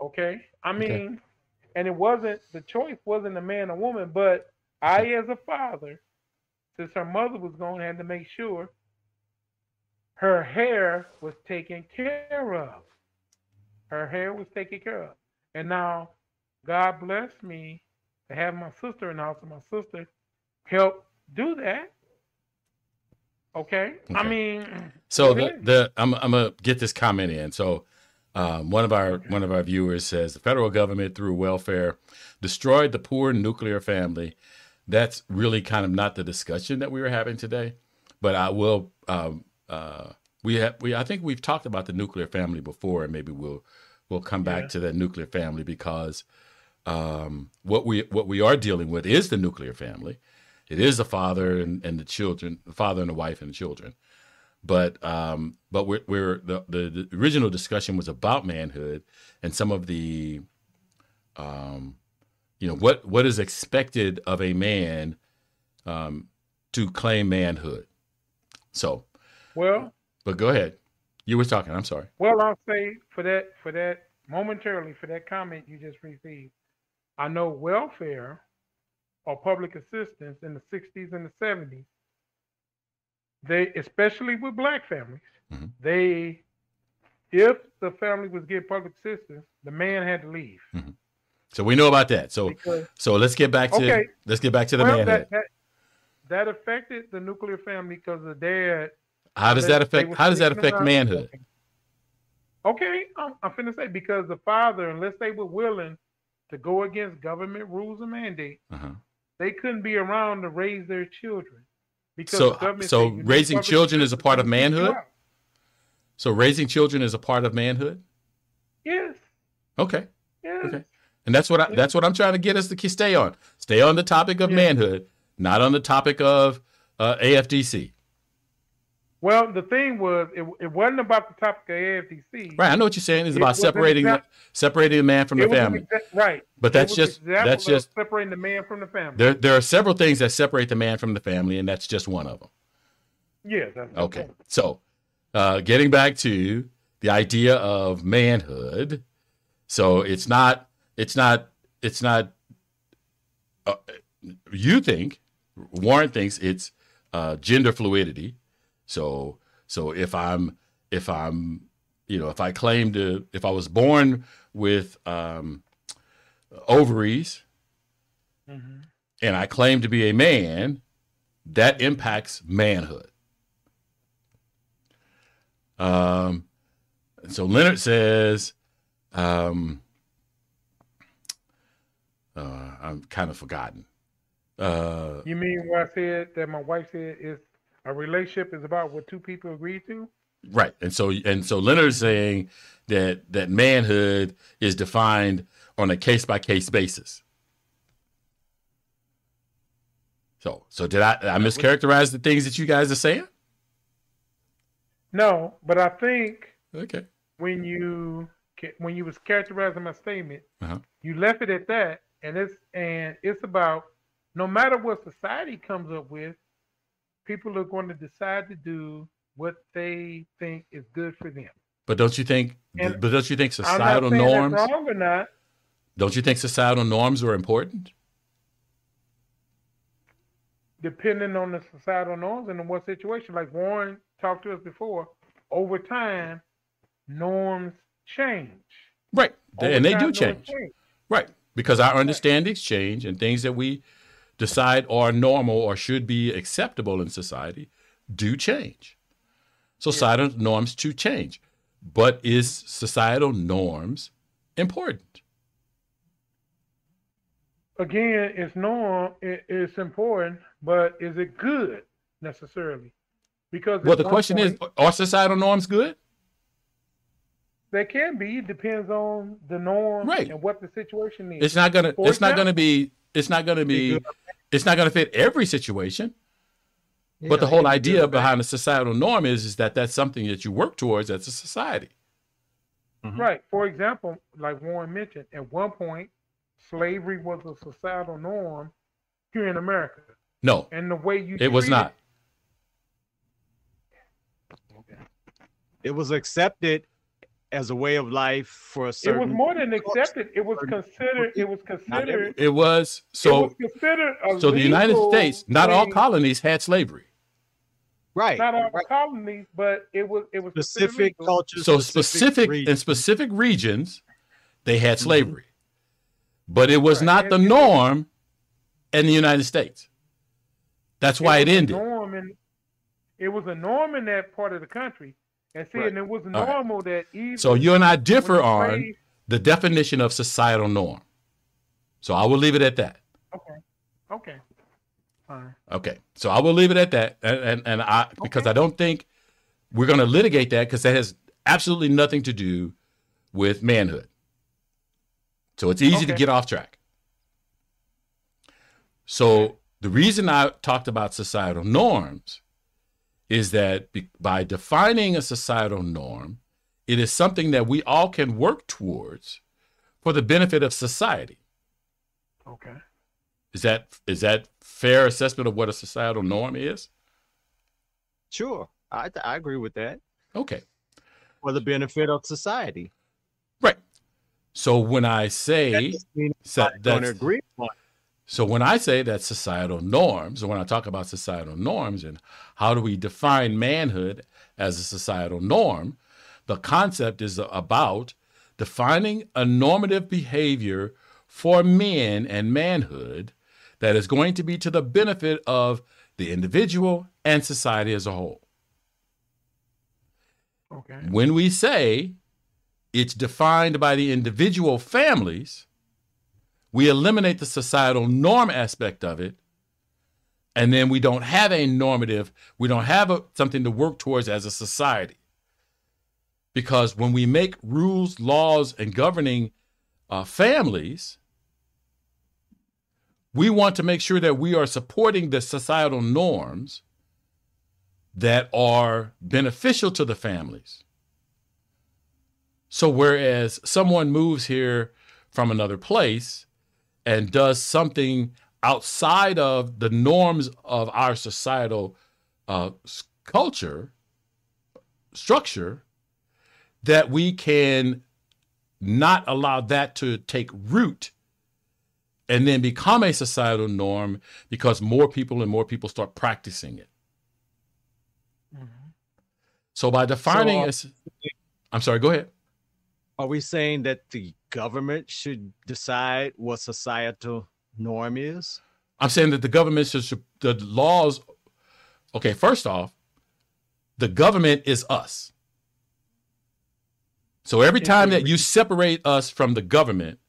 [SPEAKER 4] Okay. I mean,
[SPEAKER 2] Okay.
[SPEAKER 4] and it wasn't the choice wasn't a man or woman, but I, as a father, since her mother was gone, had to make sure her hair was taken care of. Her hair was taken care of, and now God blessed me to have my sister in the house, and my sister helped do that. Okay, I mean,
[SPEAKER 2] So the, the I'm I'm gonna get this comment in. So um, one of our one of our viewers says the federal government through welfare destroyed the poor nuclear family that's really kind of not the discussion that we were having today. But I will. Um, uh, we have. We. I think we've talked about the nuclear family before, and maybe we'll we'll come back
[SPEAKER 4] Yeah.
[SPEAKER 2] to that nuclear family because um, what we what we are dealing with is the nuclear family. It is the father and, and the children, the father and the wife and the children. But um, but we're, we're the, the the original discussion was about manhood and some of the um, you know what what is expected of a man um, to claim manhood. So,
[SPEAKER 4] Well,
[SPEAKER 2] but go ahead. You were talking. I'm sorry.
[SPEAKER 4] well, I'll say for that, for that momentarily, for that comment you just received, I know welfare or public assistance in the 60s and the 70s, they, especially with black families,
[SPEAKER 2] Mhm.
[SPEAKER 4] they, if the family was getting public assistance, the man had to leave
[SPEAKER 2] So we know about that. So
[SPEAKER 4] because
[SPEAKER 2] so let's get back to
[SPEAKER 4] Okay.
[SPEAKER 2] let's get back to the
[SPEAKER 4] well,
[SPEAKER 2] manhood.
[SPEAKER 4] that, that that affected the nuclear family because the dad.
[SPEAKER 2] How does that affect how does that affect manhood?
[SPEAKER 4] Okay, I'm, I'm finna say because the father, unless they were willing to go against government rules and mandates,
[SPEAKER 2] Uh-huh.
[SPEAKER 4] they couldn't be around to raise their children. Because
[SPEAKER 2] So- so
[SPEAKER 4] said you need
[SPEAKER 2] raising children is a part of
[SPEAKER 4] to keep you
[SPEAKER 2] manhood? So raising children is a part of manhood.
[SPEAKER 4] Yes,
[SPEAKER 2] Okay.
[SPEAKER 4] yes.
[SPEAKER 2] Okay. And that's what I, that's what I'm trying to get us to stay on. Stay on the topic of
[SPEAKER 4] Yeah.
[SPEAKER 2] manhood, not on the topic of uh, AFDC.
[SPEAKER 4] Well, the thing was, it, it wasn't about the topic of AFDC.
[SPEAKER 2] Right. I know what you're saying. It's
[SPEAKER 4] It
[SPEAKER 2] about separating separating the man from the
[SPEAKER 4] It was an
[SPEAKER 2] family.
[SPEAKER 4] exact- right.
[SPEAKER 2] But that's just that's just
[SPEAKER 4] separating the man from the family.
[SPEAKER 2] there. There are several things that separate the man from the family, and that's just one of them.
[SPEAKER 4] yeah, that's
[SPEAKER 2] Okay. So, uh, getting back to the idea of manhood. So it's not, it's not, it's not, uh, you think, Warren thinks it's uh, gender fluidity. So, so if I'm, if I'm, you know, if I claim to, if I was born with um, ovaries
[SPEAKER 4] Mhm.
[SPEAKER 2] and I claim to be a man, that impacts manhood. Um, so Leonard says, um, uh, I'm kind of forgotten. Uh,
[SPEAKER 4] You mean what I said that my wife said is a relationship is about what two people agree to?
[SPEAKER 2] right, and so and so Leonard's saying that that manhood is defined on a case by case basis. So, so did I? I mischaracterize the things that you guys are saying?
[SPEAKER 4] No, but I think
[SPEAKER 2] Okay.
[SPEAKER 4] when you when you was characterizing my statement,
[SPEAKER 2] Uh-huh.
[SPEAKER 4] you left it at that, and it's and it's about no matter what society comes up with, people are going to decide to do what they think is good for them.
[SPEAKER 2] But don't you think?
[SPEAKER 4] And
[SPEAKER 2] but don't you think
[SPEAKER 4] I'm not
[SPEAKER 2] societal norms?
[SPEAKER 4] wrong or not.
[SPEAKER 2] Don't you think societal norms are important?
[SPEAKER 4] depending on the societal norms and in what situation. Like Warren talked to us before, over time, norms change.
[SPEAKER 2] Right.
[SPEAKER 4] Over
[SPEAKER 2] and they do
[SPEAKER 4] norms
[SPEAKER 2] change. Right. Because our understandings change and things that we decide are normal or should be acceptable in society do change. Societal norms to change. But is societal norms important?
[SPEAKER 4] Again, it's norm. It, it's important, but is it good necessarily? Because
[SPEAKER 2] Well, the question is are societal norms good?
[SPEAKER 4] they can be. It depends on the norm
[SPEAKER 2] Right.
[SPEAKER 4] and what the situation is.
[SPEAKER 2] It's not gonna
[SPEAKER 4] For
[SPEAKER 2] it's not gonna be it's not gonna be it's not gonna fit every situation. But the whole idea behind the societal norm is, is that that's something that you work towards as a society. Mm-hmm.
[SPEAKER 4] Right. For example, like Warren mentioned, at one point, slavery was a societal norm here in America.
[SPEAKER 2] No,
[SPEAKER 4] And the way you
[SPEAKER 2] it was
[SPEAKER 4] treated-
[SPEAKER 2] not.
[SPEAKER 3] It was accepted as a way of life for a certain.
[SPEAKER 4] It was more than accepted. It was considered. It was considered.
[SPEAKER 2] It was so.
[SPEAKER 4] it
[SPEAKER 2] so.
[SPEAKER 4] was considered a
[SPEAKER 2] So the United States, not all colonies had slavery.
[SPEAKER 3] right.
[SPEAKER 4] not all
[SPEAKER 3] right.
[SPEAKER 4] colonies, but it was it was
[SPEAKER 3] specific
[SPEAKER 4] legal.
[SPEAKER 3] cultures.
[SPEAKER 2] So specific in specific regions, they had
[SPEAKER 3] Mm-hmm.
[SPEAKER 2] slavery, but it was
[SPEAKER 4] Right.
[SPEAKER 2] not the
[SPEAKER 4] And-
[SPEAKER 2] norm in the United States. That's why it
[SPEAKER 4] was
[SPEAKER 2] ended.
[SPEAKER 4] Norm in, it was a norm in that part of the country, and see,
[SPEAKER 3] Right.
[SPEAKER 4] and it was
[SPEAKER 2] right.
[SPEAKER 4] normal that even
[SPEAKER 2] So you and I differ on
[SPEAKER 4] slave-
[SPEAKER 2] the definition of societal norm. So I will leave it at that.
[SPEAKER 4] Okay. Okay. fine.
[SPEAKER 2] Okay, so I will leave it at that, and and, and I because I don't think we're going to litigate that because that has absolutely nothing to do with manhood. So it's easy to get off track. So the reason I talked about societal norms is that by defining a societal norm, it is something that we all can work towards for the benefit of society.
[SPEAKER 4] Okay.
[SPEAKER 2] Is that is that fair assessment of what a societal norm is?
[SPEAKER 3] Sure, I I agree with that
[SPEAKER 2] Okay.
[SPEAKER 3] for the benefit of society.
[SPEAKER 2] Right. So when I say
[SPEAKER 3] doesn't mean
[SPEAKER 2] so
[SPEAKER 3] everybody's gonna
[SPEAKER 2] that's-
[SPEAKER 3] agree on it.
[SPEAKER 2] So when I say that societal norms, or when I talk about societal norms and how do we define manhood as a societal norm, the concept is about defining a normative behavior for men and manhood that is going to be to the benefit of the individual and society as a whole.
[SPEAKER 4] Okay.
[SPEAKER 2] When we say it's defined by the individual families, we eliminate the societal norm aspect of it. And then we don't have a normative, we don't have a, something to work towards as a society. Because when we make rules, laws, and governing uh, families, we want to make sure that we are supporting the societal norms that are beneficial to the families. So, whereas someone moves here from another place and does something outside of the norms of our societal uh, culture, structure, that we can not allow that to take root and then become a societal norm because more people and more people start practicing it.
[SPEAKER 4] Mhm.
[SPEAKER 2] So by defining
[SPEAKER 3] uh,
[SPEAKER 2] as I'm sorry, go ahead.
[SPEAKER 3] Are we saying that the government should decide what societal norm is?
[SPEAKER 2] I'm saying that the government should the laws okay, first off, the government is us. So every time that you separate us from the government,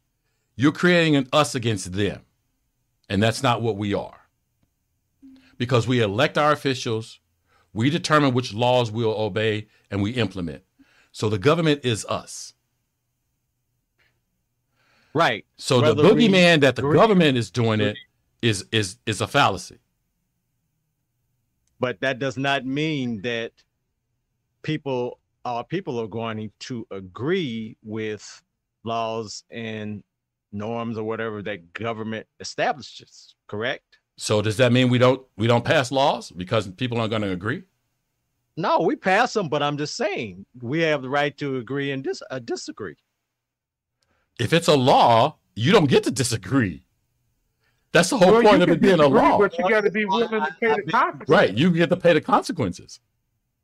[SPEAKER 2] you're creating an us against them. And that's not what we are. Because we elect our officials, we determine which laws we'll obey and we implement. So the government is us.
[SPEAKER 3] Right.
[SPEAKER 2] So the
[SPEAKER 3] Whether we
[SPEAKER 2] boogeyman that the
[SPEAKER 3] agree-
[SPEAKER 2] government is doing it is is is a fallacy.
[SPEAKER 3] But that does not mean that people our people are going to agree with laws and norms or whatever that government establishes, correct?
[SPEAKER 2] So does that mean we don't we don't pass laws because people aren't going to agree?
[SPEAKER 3] No, we pass them, but I'm just saying we have the right to agree and dis- uh, disagree.
[SPEAKER 2] If it's a law, you don't get to disagree. That's the whole
[SPEAKER 4] Well,
[SPEAKER 2] point of it being a law,
[SPEAKER 4] But you got to be willing to pay the consequences.
[SPEAKER 2] right? You get to pay the consequences.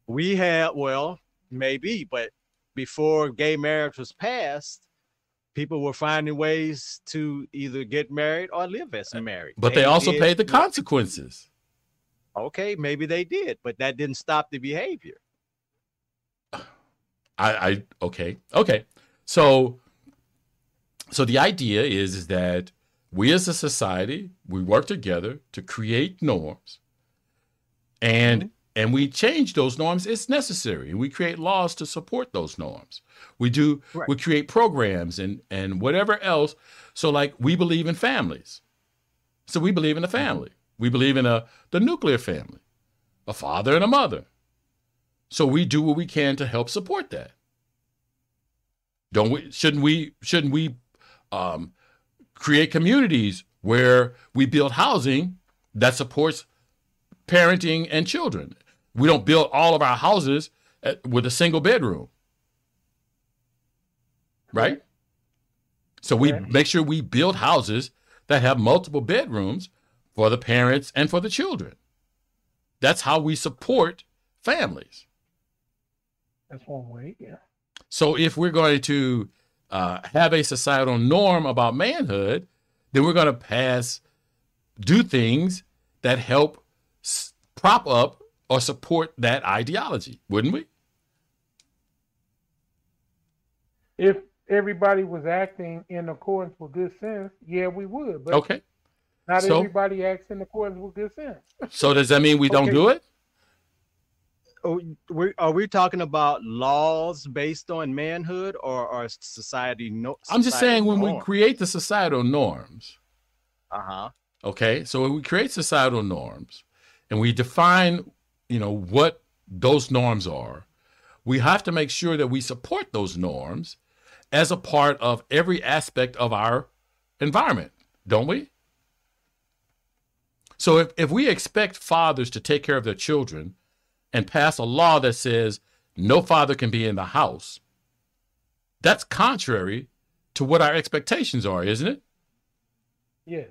[SPEAKER 3] We have, well, maybe, but before gay marriage was passed, people were finding ways to either get married or live as a married.
[SPEAKER 2] But they also
[SPEAKER 3] did-
[SPEAKER 2] paid the consequences.
[SPEAKER 3] Okay, maybe they did, but that didn't stop the behavior.
[SPEAKER 2] I, I okay, okay. So, so the idea is, is that we as a society we work together to create norms, and mm-hmm. and we change those norms. It's necessary, and we create laws to support those norms. We do
[SPEAKER 3] Right.
[SPEAKER 2] we create programs and and whatever else. So, like we believe in families, so we believe in a mm-hmm. family. We believe in a the nuclear family, a father and a mother. So we do what we can to help support that. Don't we? Shouldn't we? Shouldn't we um, create communities where we build housing that supports parenting and children? We don't build all of our houses at, with a single bedroom, right? So we make sure we build houses that have multiple bedrooms for the parents and for the children. That's how we support families.
[SPEAKER 4] That's one way. Yeah.
[SPEAKER 2] So if we're going to uh, have a societal norm about manhood, then we're going to pass, do things that help s- prop up or support that ideology, wouldn't we?
[SPEAKER 4] If everybody was acting in accordance with good sense, yeah, we would. But
[SPEAKER 2] Okay.
[SPEAKER 4] Not
[SPEAKER 2] So?
[SPEAKER 4] everybody acts in accordance with good sense.
[SPEAKER 2] So does that mean we don't do it?
[SPEAKER 3] Oh, we, are we talking about laws based on manhood or, or society? No,
[SPEAKER 2] I'm just saying when we create the societal norms,
[SPEAKER 3] Uh huh.
[SPEAKER 2] okay? So when we create societal norms and we define, you know, what those norms are, we have to make sure that we support those norms as a part of every aspect of our environment, don't we? So if, if we expect fathers to take care of their children and pass a law that says no father can be in the house, that's contrary to what our expectations are, isn't it?
[SPEAKER 4] Yes.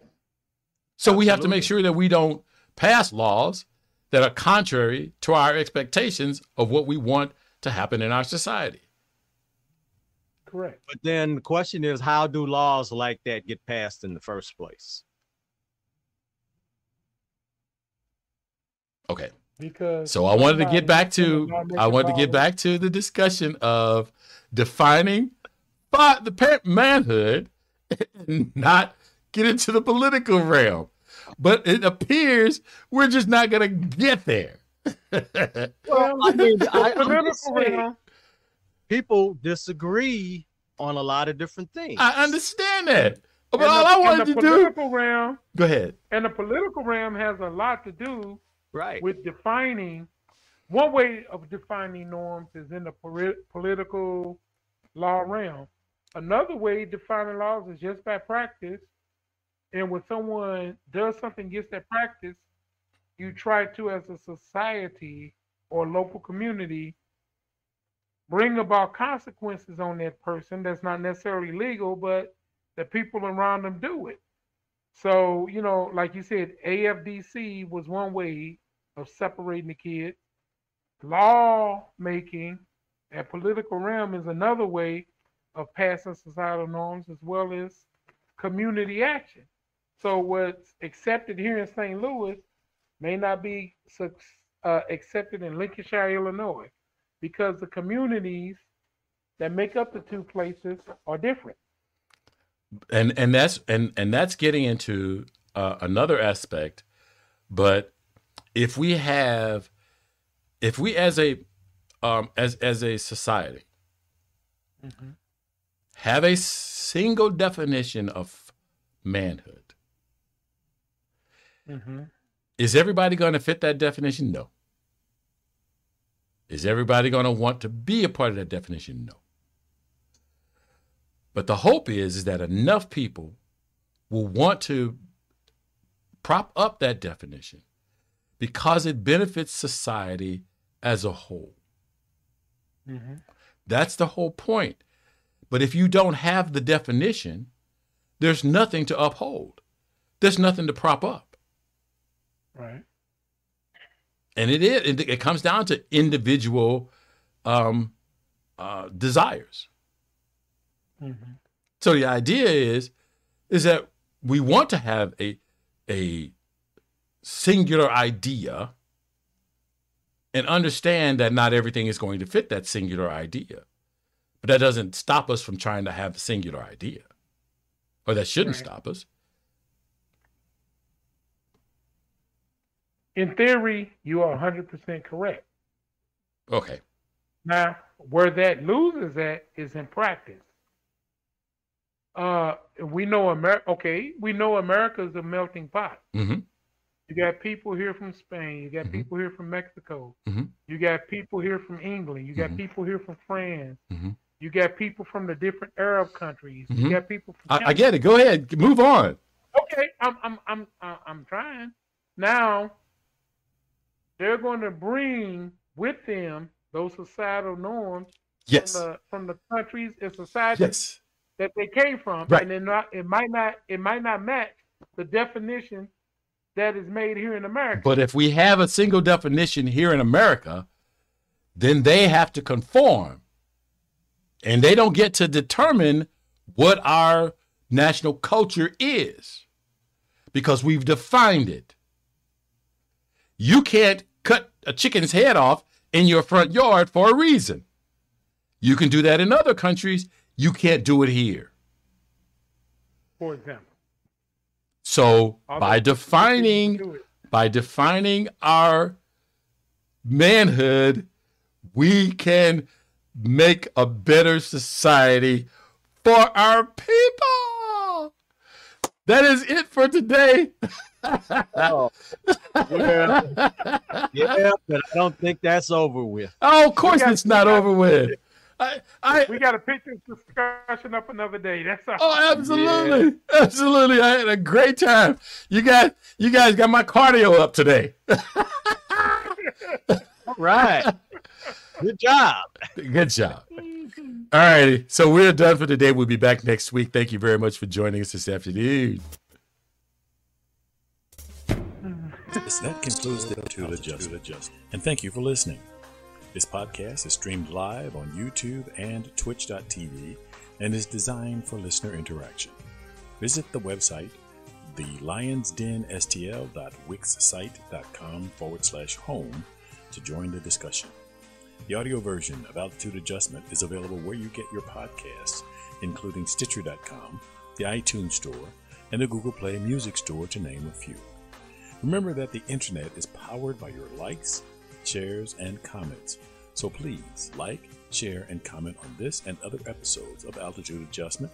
[SPEAKER 2] So we have to make sure that we don't pass laws that are contrary to our expectations of what we want to happen in our society.
[SPEAKER 4] Correct.
[SPEAKER 3] But then the question is, how do laws like that get passed in the first place?
[SPEAKER 2] Okay.
[SPEAKER 4] Because
[SPEAKER 2] So I wanted to get back to I wanted to get back to the discussion of defining but the parent manhood and *laughs* not get into the political realm. But it appears we're just not going to get there.
[SPEAKER 3] Well, I mean, I, *laughs* I'm saying, people disagree on a lot of different things.
[SPEAKER 2] I understand that. But
[SPEAKER 4] And
[SPEAKER 2] all
[SPEAKER 4] the-
[SPEAKER 2] I wanted to do
[SPEAKER 4] realm
[SPEAKER 2] Go ahead.
[SPEAKER 4] and the political realm has a lot to do
[SPEAKER 3] right.
[SPEAKER 4] with defining. One way of defining norms is in the poli- political law realm. Another way defining laws is just by practice. And when someone does something against that practice, you try to, as a society or local community, bring about consequences on that person that's not necessarily legal, but the people around them do it. So, you know, like you said, AFDC was one way of separating the kids. Law making and political realm is another way of passing societal norms as well as community action. So what's accepted here in St. Louis may not be uh, accepted in Lincolnshire, Illinois, because the communities that make up the two places are different.
[SPEAKER 2] And and that's and and that's getting into uh, another aspect but if we have if we as a um as as a society have a single definition of manhood
[SPEAKER 4] Mm-hmm.
[SPEAKER 2] is everybody going to fit that definition? No. Is everybody going to want to be a part of that definition? No but the hope is, is that enough people will want to prop up that definition because it benefits society as a whole.
[SPEAKER 4] Mm-hmm.
[SPEAKER 2] That's the whole point. But if you don't have the definition, there's nothing to uphold. There's nothing to prop up.
[SPEAKER 4] Right.
[SPEAKER 2] And it is it, it comes down to individual um, uh, desires.
[SPEAKER 4] Mm-hmm.
[SPEAKER 2] So the idea is is that we want to have a a singular idea and understand that not everything is going to fit that singular idea. But that doesn't stop us from trying to have a singular idea. Or that shouldn't
[SPEAKER 4] Right.
[SPEAKER 2] stop us.
[SPEAKER 4] In theory, you are 100% correct.
[SPEAKER 2] Okay.
[SPEAKER 4] Now, where that loses at is in practice. Uh, we know America. Okay, we know America is a melting pot.
[SPEAKER 2] Mhm.
[SPEAKER 4] You got people here from Spain. You got
[SPEAKER 2] Mhm.
[SPEAKER 4] people here from Mexico.
[SPEAKER 2] Mhm.
[SPEAKER 4] You got people here from England. You got
[SPEAKER 2] Mhm.
[SPEAKER 4] people here from France.
[SPEAKER 2] Mhm.
[SPEAKER 4] You got people from the different Arab countries. You got people from.
[SPEAKER 2] I, I get it. Go ahead. Move on.
[SPEAKER 4] Okay, I'm I'm I'm I'm trying. Now they're going to bring with them those societal norms
[SPEAKER 2] Yes.
[SPEAKER 4] from the from the countries and societies
[SPEAKER 2] Yes.
[SPEAKER 4] That they came from,
[SPEAKER 2] Right.
[SPEAKER 4] and then not it might not it might not match the definition that is made here in America.
[SPEAKER 2] But if we have a single definition here in America, then they have to conform. And they don't get to determine what our national culture is because we've defined it. You can't cut a chicken's head off in your front yard for a reason. You can do that in other countries, you can't do it here.
[SPEAKER 4] for example,
[SPEAKER 2] So
[SPEAKER 4] Although
[SPEAKER 2] by defining by defining our manhood, we can make a better society for our people. That is it for today.
[SPEAKER 3] Oh, yeah, yeah, but I don't think that's over with.
[SPEAKER 2] Oh, of course it's not over with. I, I,
[SPEAKER 4] We got to pick this discussion up another day. That's all.
[SPEAKER 2] oh, absolutely, absolutely. I had a great time. You guys, you guys got my cardio up today.
[SPEAKER 3] All right. Good job.
[SPEAKER 2] Good job. All righty. So we're done for today. We'll be back next week. Thank you very much for joining us this afternoon.
[SPEAKER 1] That concludes the Altitude Adjustment. And thank you for listening. This podcast is streamed live on YouTube and Twitch.tv and is designed for listener interaction. Visit the website, thelionsdenstl.wixsite.com forward slash home to join the discussion. The audio version of Altitude Adjustment is available where you get your podcasts, including Stitcher.com, the iTunes Store, and the Google Play Music Store, to name a few. Remember that the internet is powered by your likes, shares, and comments. So please like, share, and comment on this and other episodes of Altitude Adjustment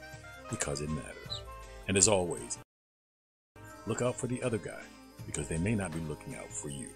[SPEAKER 1] because it matters. And as always, look out for the other guy because they may not be looking out for you.